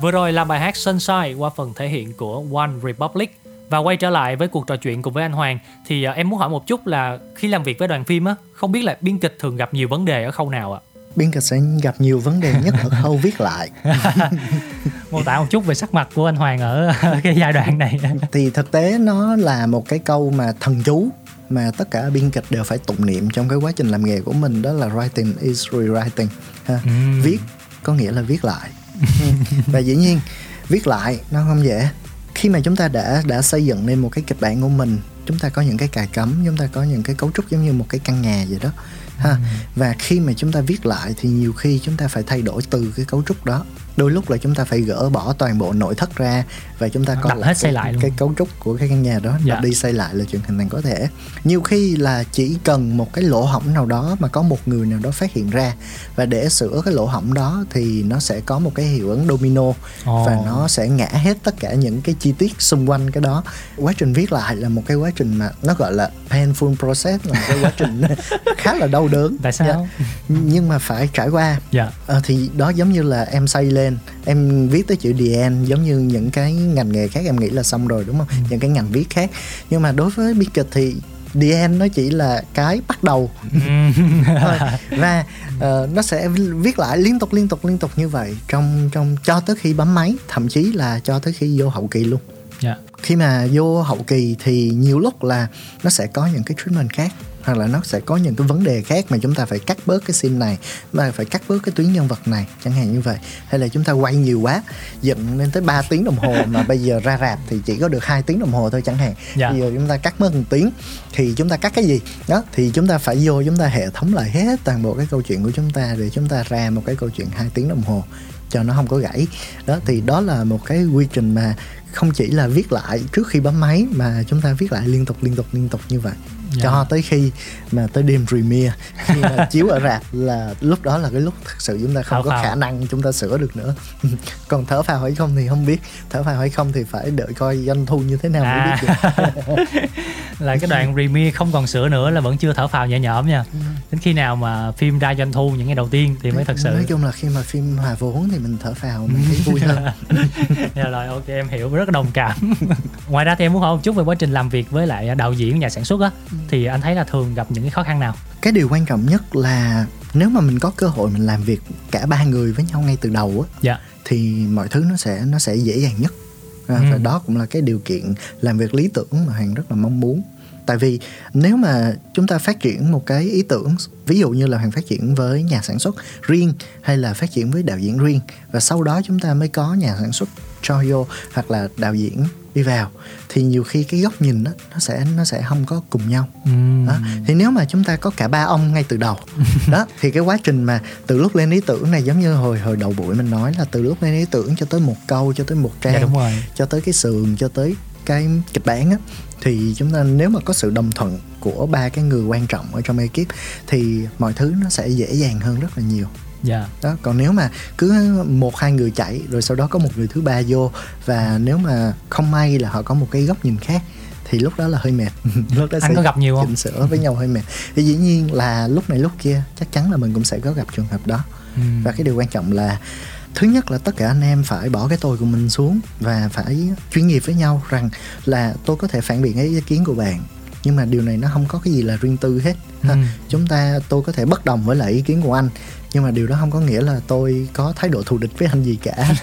Vừa rồi là bài hát Sunshine qua phần thể hiện của One Republic. Và quay trở lại với cuộc trò chuyện cùng với anh Hoàng thì à, em muốn hỏi một chút là khi làm việc với đoàn phim á, không biết là biên kịch thường gặp nhiều vấn đề ở khâu nào ạ? biên kịch sẽ gặp nhiều vấn đề nhất ở khâu viết lại Mô tả một chút về sắc mặt của anh Hoàng ở cái giai đoạn này. thì thực tế nó là một cái câu mà thần chú mà tất cả biên kịch đều phải tụng niệm trong cái quá trình làm nghề của mình đó là writing is rewriting ha. viết có nghĩa là viết lại. và dĩ nhiên viết lại nó không dễ. Khi mà chúng ta đã đã xây dựng nên một cái kịch bản của mình chúng ta có những cái cài cắm chúng ta có những cái cấu trúc giống như một cái căn nhà vậy đó ha. Và khi mà chúng ta viết lại thì nhiều khi chúng ta phải thay đổi từ cái cấu trúc đó. Đôi lúc là chúng ta phải gỡ bỏ toàn bộ nội thất ra và chúng ta Đập coi hết lại xây cái, lại luôn. cái cấu trúc của cái căn nhà đó Dạ. đập đi xây lại là chuyện hoàn toàn có thể nhiều khi là chỉ cần một cái lỗ hổng nào đó mà có một người nào đó phát hiện ra và để sửa cái lỗ hổng đó thì nó sẽ có một cái hiệu ứng domino Ồ. và nó sẽ ngã hết tất cả những cái chi tiết xung quanh cái đó quá trình viết lại là một cái quá trình mà nó gọi là painful process là một cái quá trình khá là đau đớn Tại sao? Dạ. nhưng mà phải trải qua Dạ. Ờ, thì đó giống như là em xây lên em viết tới chữ the end giống như những cái ngành nghề khác em nghĩ là xong rồi đúng không? Những cái ngành viết khác. Nhưng mà đối với biên kịch thì the end nó chỉ là cái bắt đầu. Thôi và ờ, nó sẽ viết lại liên tục liên tục liên tục như vậy trong trong cho tới khi bấm máy thậm chí là cho tới khi vô hậu kỳ luôn. Dạ. khi mà vô hậu kỳ thì nhiều lúc là nó sẽ có những cái treatment khác hoặc là nó sẽ có những cái vấn đề khác mà chúng ta phải cắt bớt cái scene này mà phải cắt bớt cái tuyến nhân vật này chẳng hạn như vậy. Hay là chúng ta quay nhiều quá dựng lên tới 3 tiếng đồng hồ mà bây giờ ra rạp thì chỉ có được hai tiếng đồng hồ thôi chẳng hạn. Dạ. bây giờ chúng ta cắt mất một tiếng thì chúng ta cắt cái gì? Đó thì chúng ta phải vô chúng ta hệ thống lại hết toàn bộ cái câu chuyện của chúng ta để chúng ta ra một cái câu chuyện hai tiếng đồng hồ cho nó không có gãy. Đó thì đó là một cái quy trình mà không chỉ là viết lại trước khi bấm máy mà chúng ta viết lại liên tục liên tục liên tục như vậy Dạ. cho tới khi mà tới đêm premiere khi mà chiếu ở rạp là lúc đó là cái lúc thực sự chúng ta không Khao có khao. khả năng chúng ta sửa được nữa còn thở phào hay không thì không biết thở phào hay không thì phải đợi coi doanh thu như thế nào mới À. biết được là cái đoạn premiere không còn sửa nữa là vẫn chưa thở phào nhẹ nhõm nha. Đến khi nào mà phim ra doanh thu những ngày đầu tiên thì mới thật sự. Nói chung là khi mà phim hòa vốn thì mình thở phào mình thấy vui hơn. Dạ rồi ok em hiểu rất là đồng cảm. Ngoài ra thì em muốn hỏi một chút về quá trình làm việc với lại đạo diễn nhà sản xuất á. Thì anh thấy là thường gặp những cái khó khăn nào? Cái điều quan trọng nhất là nếu mà mình có cơ hội mình làm việc cả ba người với nhau ngay từ đầu á dạ. thì mọi thứ nó sẽ nó sẽ dễ dàng nhất à, Ừ. và đó cũng là cái điều kiện làm việc lý tưởng mà hoàng rất là mong muốn tại vì nếu mà chúng ta phát triển một cái ý tưởng ví dụ như là hoàng phát triển với nhà sản xuất riêng hay là phát triển với đạo diễn riêng và sau đó chúng ta mới có nhà sản xuất cho vô hoặc là đạo diễn đi vào thì nhiều khi cái góc nhìn đó, nó sẽ nó sẽ không có cùng nhau Ừm. đó. thì nếu mà chúng ta có cả ba ông ngay từ đầu đó thì cái quá trình mà từ lúc lên ý tưởng này giống như hồi hồi đầu buổi mình nói là từ lúc lên ý tưởng cho tới một câu cho tới một trang dạ đúng rồi cho tới cái sườn cho tới cái kịch bản á thì chúng ta nếu mà có sự đồng thuận của ba cái người quan trọng ở trong ekip thì mọi thứ nó sẽ dễ dàng hơn rất là nhiều dạ. Đó còn nếu mà cứ một hai người chạy rồi sau đó có một người thứ ba vô và nếu mà không may là họ có một cái góc nhìn khác thì lúc đó là hơi mệt. Lúc đó Anh có gặp nhiều không? chỉnh sửa với nhau hơi mệt. Thì dĩ nhiên là lúc này lúc kia chắc chắn là mình cũng sẽ có gặp trường hợp đó. Ừm. và cái điều quan trọng là thứ nhất là tất cả anh em phải bỏ cái tôi của mình xuống và phải chuyên nghiệp với nhau rằng là tôi có thể phản biện cái ý kiến của bạn nhưng mà điều này nó không có cái gì là riêng tư hết. Ha. Ừ. chúng ta tôi có thể bất đồng với lại ý kiến của anh nhưng mà điều đó không có nghĩa là tôi có thái độ thù địch với anh gì cả.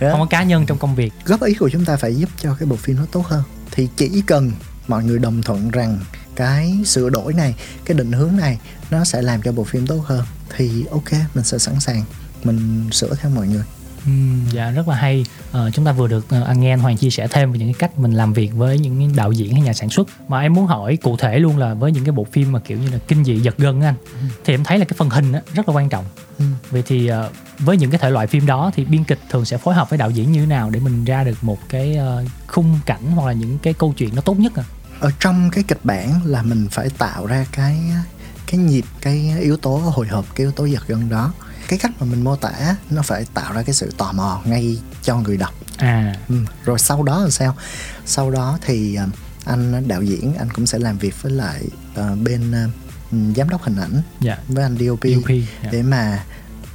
Không có cá nhân trong công việc. Góp ý của chúng ta phải giúp cho cái bộ phim nó tốt hơn. Thì chỉ cần mọi người đồng thuận rằng cái sửa đổi này cái định hướng này nó sẽ làm cho bộ phim tốt hơn thì ok mình sẽ sẵn sàng mình sửa theo mọi người Dạ rất là hay. Ờ, chúng ta vừa được ờ, anh nghe anh Hoàng chia sẻ thêm về những cái cách mình làm việc với những đạo diễn hay nhà sản xuất. Mà em muốn hỏi cụ thể luôn là với những cái bộ phim mà kiểu như là kinh dị giật gân á anh thì em thấy là cái phần hình rất là quan trọng. Ừ. vậy thì ờ, với những cái thể loại phim đó thì biên kịch thường sẽ phối hợp với đạo diễn như thế nào để mình ra được một cái ờ, khung cảnh hoặc là những cái câu chuyện nó tốt nhất à ở trong cái kịch bản là mình phải tạo ra cái cái nhịp cái yếu tố hồi hộp cái yếu tố giật gân đó cái cách mà mình mô tả nó phải tạo ra cái sự tò mò ngay cho người đọc. À. Ừ, rồi sau đó là sao? Sau đó thì ờ, anh đạo diễn anh cũng sẽ làm việc với lại ờ, bên ừ, giám đốc hình ảnh dạ. với anh DOP, DOP, dạ. để mà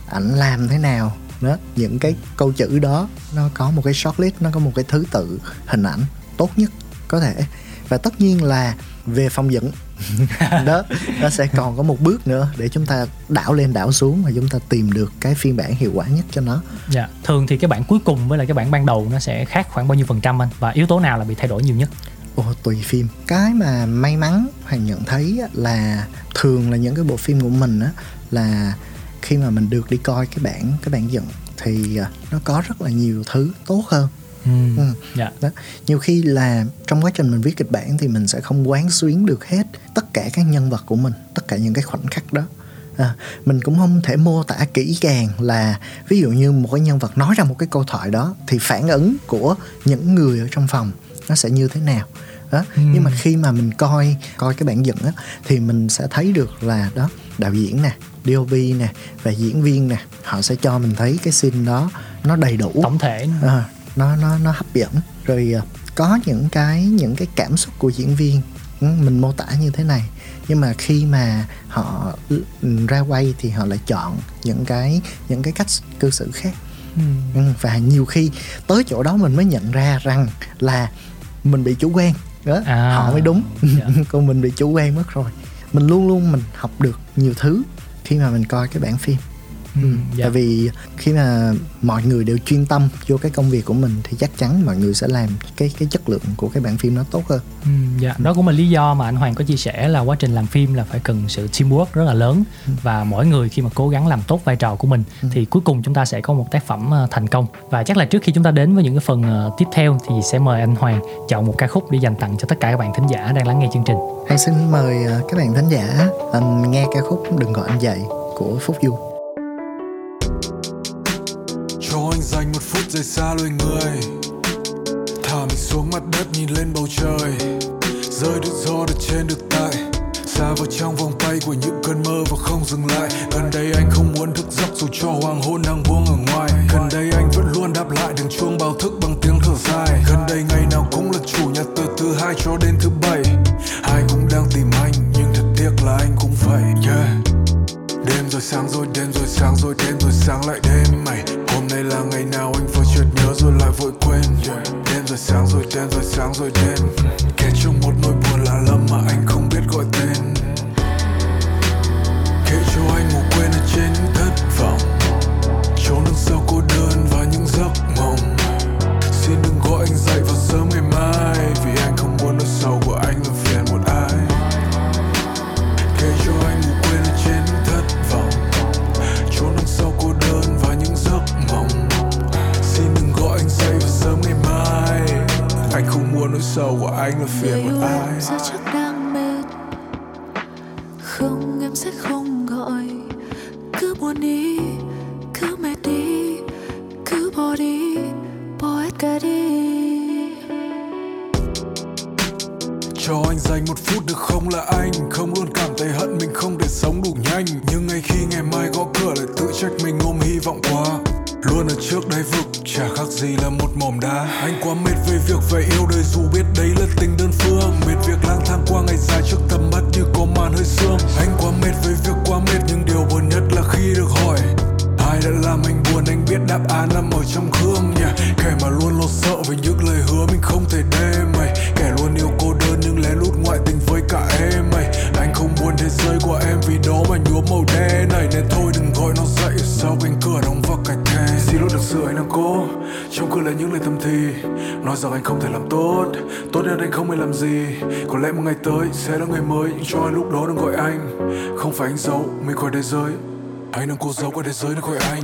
ảnh làm thế nào. Đó những cái câu chữ đó nó có một cái shortlist nó có một cái thứ tự hình ảnh tốt nhất có thể. Và tất nhiên là về phong dựng đó nó sẽ còn có một bước nữa để chúng ta đảo lên đảo xuống và chúng ta tìm được cái phiên bản hiệu quả nhất cho nó. Dạ thường thì cái bản cuối cùng với lại cái bản ban đầu nó sẽ khác khoảng bao nhiêu phần trăm anh? Và yếu tố nào là bị thay đổi nhiều nhất? Ồ, tùy phim. Cái mà may mắn hoàng nhận thấy là thường là những cái bộ phim của mình á là khi mà mình được đi coi cái bản cái bản dựng thì à, nó có rất là nhiều thứ tốt hơn Ừm, Ừ. dạ. Đó. Nhiều khi là trong quá trình mình viết kịch bản thì mình sẽ không quán xuyến được hết tất cả các nhân vật của mình tất cả những cái khoảnh khắc đó. À, mình cũng không thể mô tả kỹ càng là ví dụ như một cái nhân vật nói ra một cái câu thoại đó thì phản ứng của những người ở trong phòng nó sẽ như thế nào. Đó. Nhưng mà khi mà mình coi coi cái bản dựng á thì mình sẽ thấy được là đó đạo diễn nè DOP nè và diễn viên nè họ sẽ cho mình thấy cái scene đó nó đầy đủ. Tổng thể. À, nó nó nó hấp dẫn. Rồi à, có những cái những cái cảm xúc của diễn viên ừ, mình mô tả như thế này. Nhưng mà khi mà họ ừ, ra quay thì họ lại chọn những cái những cái cách cư xử khác. Ừm. Ừ, và nhiều khi tới chỗ đó mình mới nhận ra rằng là mình bị chủ quan. Đó À, họ mới đúng. Dạ. còn mình bị chủ quan mất rồi. Mình luôn luôn mình học được nhiều thứ khi mà mình coi cái bản phim Ừ, dạ. tại vì khi mà mọi người đều chuyên tâm vô cái công việc của mình thì chắc chắn mọi người sẽ làm cái cái chất lượng của cái bản phim nó tốt hơn. Ừ, dạ. Đó cũng là lý do mà anh Hoàng có chia sẻ là quá trình làm phim là phải cần sự teamwork rất là lớn và mỗi người khi mà cố gắng làm tốt vai trò của mình thì cuối cùng chúng ta sẽ có một tác phẩm ờ, thành công. Và chắc là trước khi chúng ta đến với những cái phần ờ, tiếp theo thì sẽ mời anh Hoàng chọn một ca khúc để dành tặng cho tất cả các bạn thính giả đang lắng nghe chương trình. Hãy xin mời ờ, các bạn thính giả ừm, nghe ca khúc Đừng gọi anh dậy của Phúc Du anh dành một phút rời xa loài người. Thả mình xuống mặt đất nhìn lên bầu trời. Rơi được do được trên được tại. Xa vào trong vòng tay của những cơn mơ và không dừng lại. Gần đây anh không muốn thức giấc dù cho hoàng hôn đang buông ở ngoài. Gần đây anh vẫn luôn đáp lại đường chuông báo thức bằng tiếng thở dài. Gần đây ngày nào cũng là chủ nhật từ thứ hai cho đến thứ bảy. Ai cũng đang tìm anh, nhưng thật tiếc là anh cũng vậy. Yeah rồi sáng rồi đêm rồi sáng rồi đêm rồi sáng lại đêm mày. Hôm nay là ngày nào anh vừa chợt nhớ rồi lại vội quên. Đêm rồi sáng rồi đêm rồi sáng rồi đêm. Kể trong một nỗi buồn lạ lẫm mà anh không biết gọi tên. Kể cho anh ngủ quên ở trên thất vọng. Phải anh giấu. Mình khỏi thế giới. Anh nâng cô giấu qua thế giới, nó khỏi anh.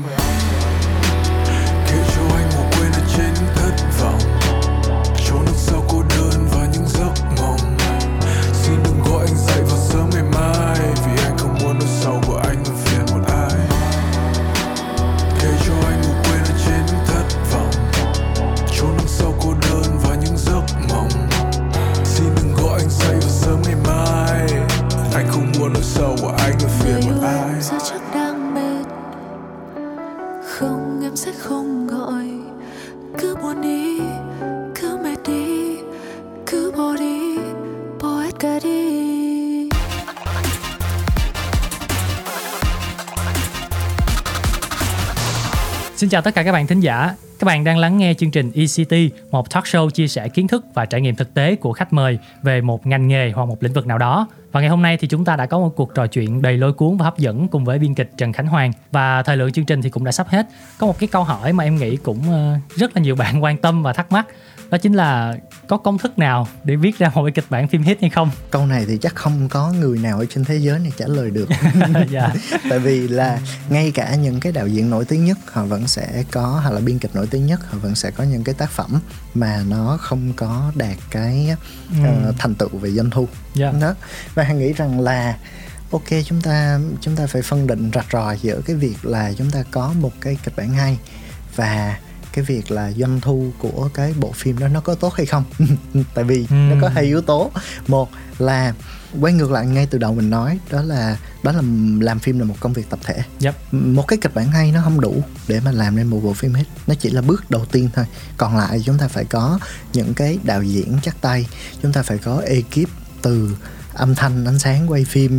Xin chào tất cả các bạn thính giả. Các bạn đang lắng nghe chương trình ECT, một talk show chia sẻ kiến thức và trải nghiệm thực tế của khách mời về một ngành nghề hoặc một lĩnh vực nào đó. Và ngày hôm nay thì chúng ta đã có một cuộc trò chuyện đầy lôi cuốn và hấp dẫn cùng với biên kịch Trần Khánh Hoàng. Và thời lượng chương trình thì cũng đã sắp hết. Có một cái câu hỏi mà em nghĩ cũng ờ, rất là nhiều bạn quan tâm và thắc mắc. Đó chính là có công thức nào để viết ra một cái kịch bản phim hit hay không? câu này thì chắc không có người nào ở trên thế giới này trả lời được dạ. tại vì là ngay cả những cái đạo diễn nổi tiếng nhất họ vẫn sẽ có hoặc là biên kịch nổi tiếng nhất họ vẫn sẽ có những cái tác phẩm mà nó không có đạt cái ờ, thành tựu về doanh thu Dạ. đó và hằng nghĩ rằng là ok chúng ta chúng ta phải phân định rạch ròi giữa cái việc là chúng ta có một cái kịch bản hay và cái việc là doanh thu của cái bộ phim đó nó có tốt hay không? Tại vì Ừ. nó có hai yếu tố. Một là quay ngược lại ngay từ đầu mình nói đó là đó là làm phim là một công việc tập thể. Yep. một cái kịch bản hay nó không đủ để mà làm nên một bộ phim hit nó chỉ là bước đầu tiên thôi. Còn lại chúng ta phải có những cái đạo diễn chắc tay. Chúng ta phải có ekip từ âm thanh ánh sáng quay phim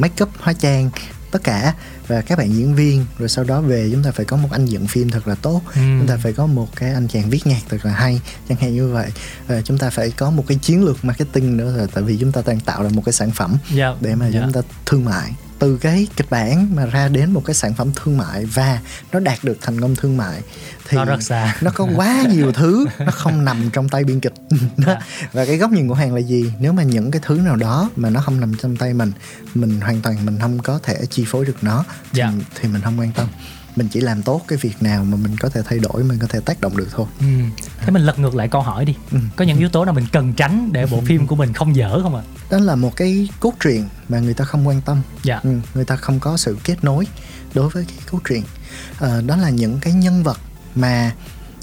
make up hóa trang tất cả và các bạn diễn viên rồi sau đó về chúng ta phải có một anh dựng phim thật là tốt Ừ. chúng ta phải có một cái anh chàng viết nhạc thật là hay chẳng hạn như vậy Và chúng ta phải có một cái chiến lược marketing nữa rồi tại vì chúng ta đang tạo ra một cái sản phẩm Dạ. để mà Dạ. chúng ta thương mại từ cái kịch bản mà ra đến một cái sản phẩm thương mại và nó đạt được thành công thương mại thì Nó rất xa. nó có quá nhiều thứ nó không nằm trong tay biên kịch. Dạ. và cái góc nhìn của hàng là gì nếu mà những cái thứ nào đó mà nó không nằm trong tay mình mình hoàn toàn mình không có thể chi phối được nó thì, Dạ. thì mình không quan tâm mình chỉ làm tốt cái việc nào mà mình có thể thay đổi mình có thể tác động được thôi Ừ. Thế mình lật ngược lại câu hỏi đi. Ừ. Có những yếu tố nào mình cần tránh để bộ phim của mình không dở không ạ? đó là một cái cốt truyện mà người ta không quan tâm Dạ. ừ, người ta không có sự kết nối đối với cái cốt truyện Ờ, đó là những cái nhân vật mà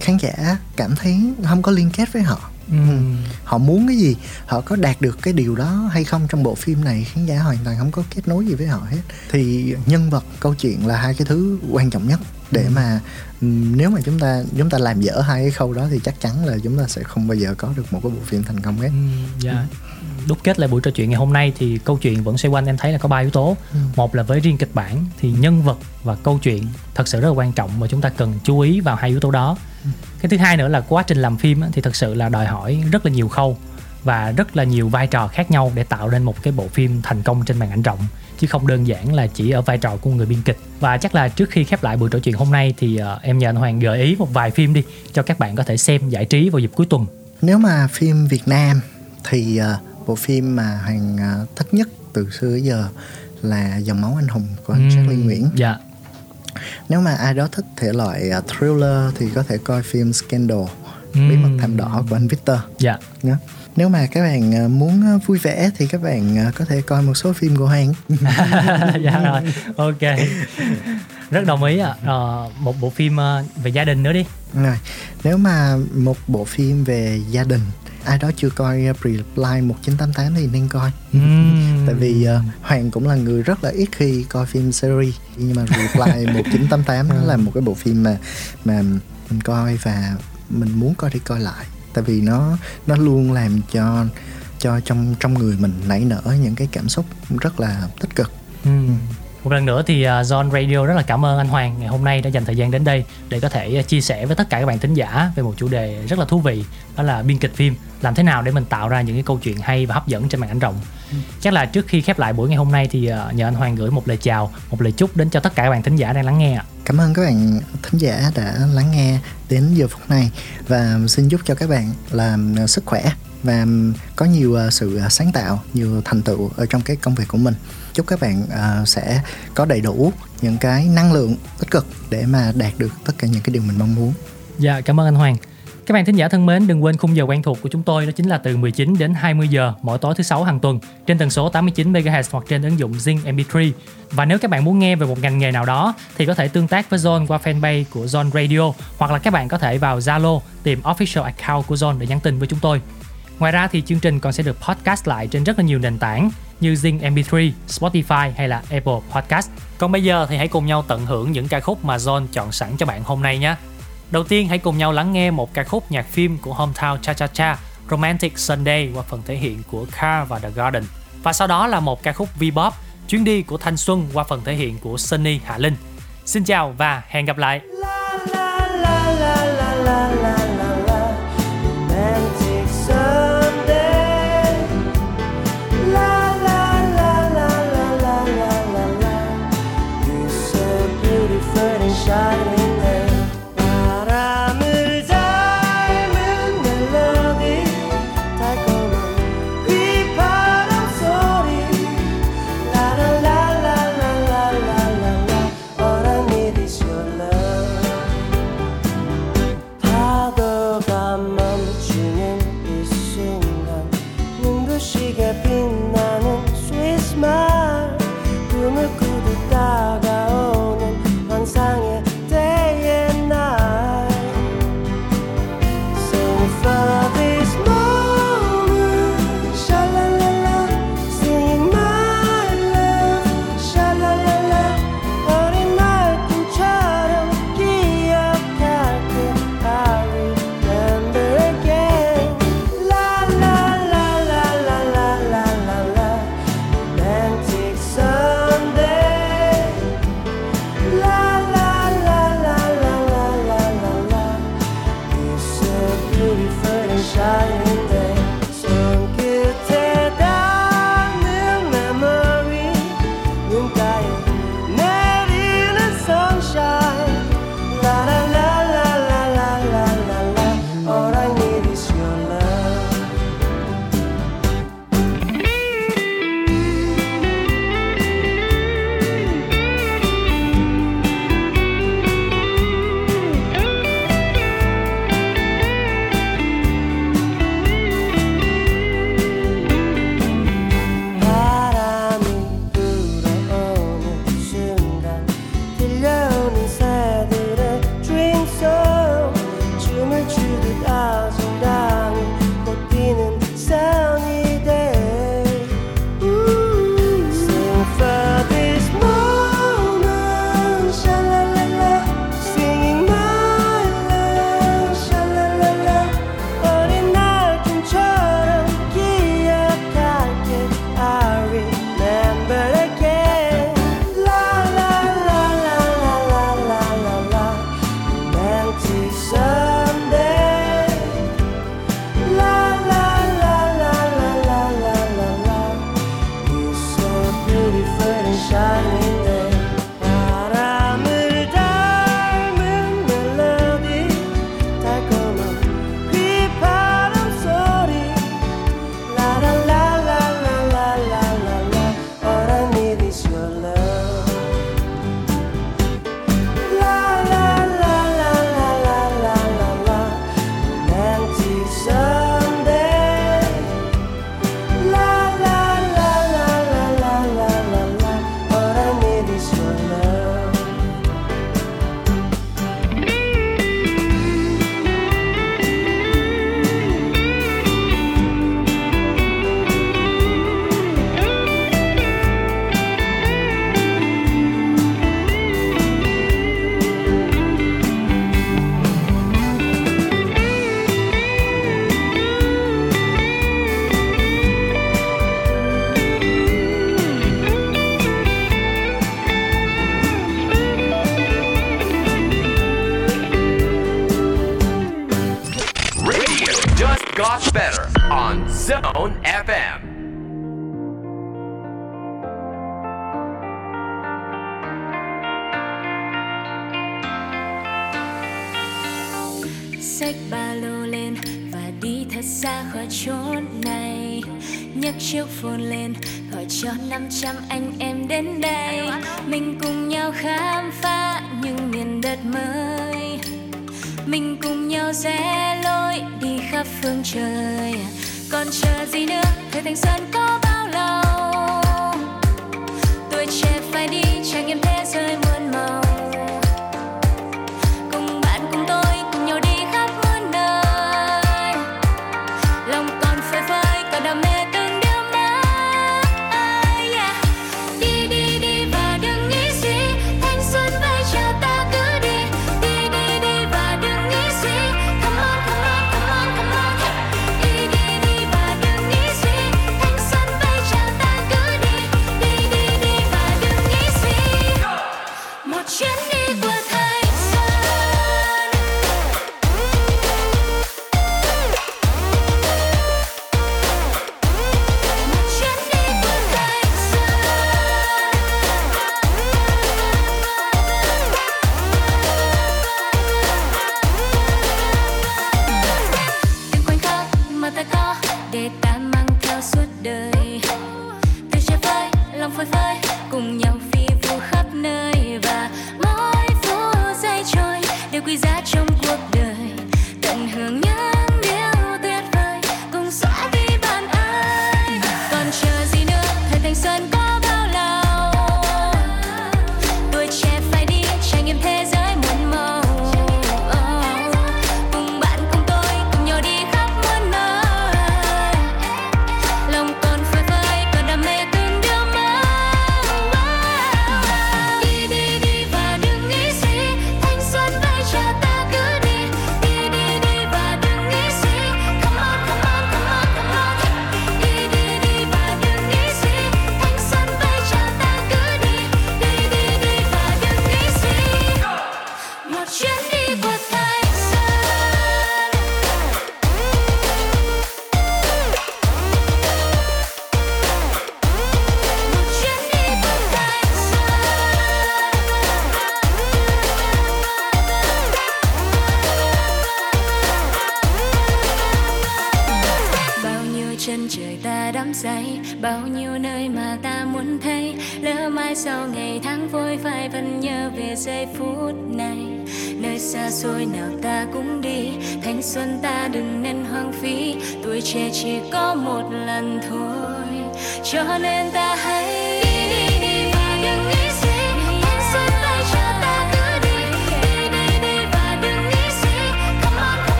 khán giả cảm thấy không có liên kết với họ Ừ. họ muốn cái gì họ có đạt được cái điều đó hay không trong bộ phim này khán giả hoàn toàn không có kết nối gì với họ hết thì nhân vật câu chuyện là hai cái thứ quan trọng nhất để mà ừm, nếu mà chúng ta chúng ta làm dở hai cái khâu đó thì chắc chắn là chúng ta sẽ không bao giờ có được một cái bộ phim thành công hết Ừ, dạ. Đúc kết lại buổi trò chuyện ngày hôm nay thì câu chuyện vẫn xoay quanh em thấy là có ba yếu tố. Một là với riêng kịch bản thì nhân vật và câu chuyện thật sự rất là quan trọng và chúng ta cần chú ý vào hai yếu tố đó. Cái thứ hai nữa là quá trình làm phim thì thật sự là đòi hỏi rất là nhiều khâu và rất là nhiều vai trò khác nhau để tạo nên một cái bộ phim thành công trên màn ảnh rộng chứ không đơn giản là chỉ ở vai trò của người biên kịch. Và chắc là trước khi khép lại buổi trò chuyện hôm nay thì ờ, em nhờ anh Hoàng gợi ý một vài phim đi cho các bạn có thể xem giải trí vào dịp cuối tuần. Nếu mà phim Việt Nam thì ờ, bộ phim mà hoàng ờ, thích nhất từ xưa tới giờ là dòng máu anh hùng của anh Charlie Nguyễn. dạ nếu mà ai đó thích thể loại ờ, thriller thì có thể coi phim Scandal bí mật thảm đỏ của anh Victor. Dạ. Nhé nếu mà các bạn ờ, muốn ờ, vui vẻ thì các bạn ờ, có thể coi một số phim của Hoàng. Dạ rồi ok. Rất đồng ý ạ. Ờ, một bộ phim về gia đình nữa đi. Rồi, nếu mà một bộ phim về gia đình ai đó chưa coi uh, Reply 1988 thì nên coi. Ừm. tại vì ờ, Hoàng cũng là người rất là ít khi coi phim series. Nhưng mà Reply 1988 nó là một cái bộ phim mà mà mình coi và mình muốn coi đi coi lại tại vì nó nó luôn làm cho cho trong trong người mình nảy nở những cái cảm xúc rất là tích cực Ừm. Một lần nữa thì John Radio rất là cảm ơn anh Hoàng ngày hôm nay đã dành thời gian đến đây để có thể uh, chia sẻ với tất cả các bạn thính giả về một chủ đề rất là thú vị đó là biên kịch phim làm thế nào để mình tạo ra những cái câu chuyện hay và hấp dẫn trên màn ảnh rộng. Chắc là trước khi khép lại buổi ngày hôm nay thì uh, nhờ anh Hoàng gửi một lời chào, một lời chúc đến cho tất cả các bạn thính giả đang lắng nghe ạ. Cảm ơn các bạn thính giả đã lắng nghe đến giờ phút này và xin chúc cho các bạn làm sức khỏe và có nhiều sự sáng tạo, nhiều thành tựu ở trong cái công việc của mình. Chúc các bạn uh, sẽ có đầy đủ những cái năng lượng tích cực để mà đạt được tất cả những cái điều mình mong muốn. Dạ, cảm ơn anh Hoàng. Các bạn thính giả thân mến, đừng quên khung giờ quen thuộc của chúng tôi đó chính là từ 19 đến 20 giờ mỗi tối thứ sáu hàng tuần trên tần số 89 MHz hoặc trên ứng dụng Zing MP3. Và nếu các bạn muốn nghe về một ngành nghề nào đó thì có thể tương tác với Zone qua fanpage của Zone Radio hoặc là các bạn có thể vào Zalo tìm official account của Zone để nhắn tin với chúng tôi. Ngoài ra thì chương trình còn sẽ được podcast lại trên rất là nhiều nền tảng như Zing MP3, Spotify hay là Apple Podcast. Còn bây giờ thì hãy cùng nhau tận hưởng những ca khúc mà John chọn sẵn cho bạn hôm nay nhé. Đầu tiên hãy cùng nhau lắng nghe một ca khúc nhạc phim của Hometown Cha Cha Cha, Romantic Sunday qua phần thể hiện của Car và The Garden. Và sau đó là một ca khúc V-pop, Chuyến đi của thanh xuân qua phần thể hiện của Sunny Hạ Linh. Xin chào và hẹn gặp lại. Romantic xa khỏi chốn này nhấc chiếc phone lên gọi cho 500 anh em đến đây. Mình cùng nhau khám phá những miền đất mới. Mình cùng nhau rẽ lối đi khắp phương trời. Còn chờ gì nữa thời thanh xuân có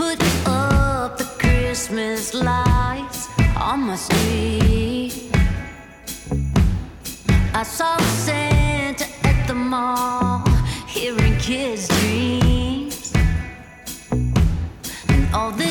Put up the Christmas lights on my street. I saw Santa at the mall, hearing kids' dreams. And all this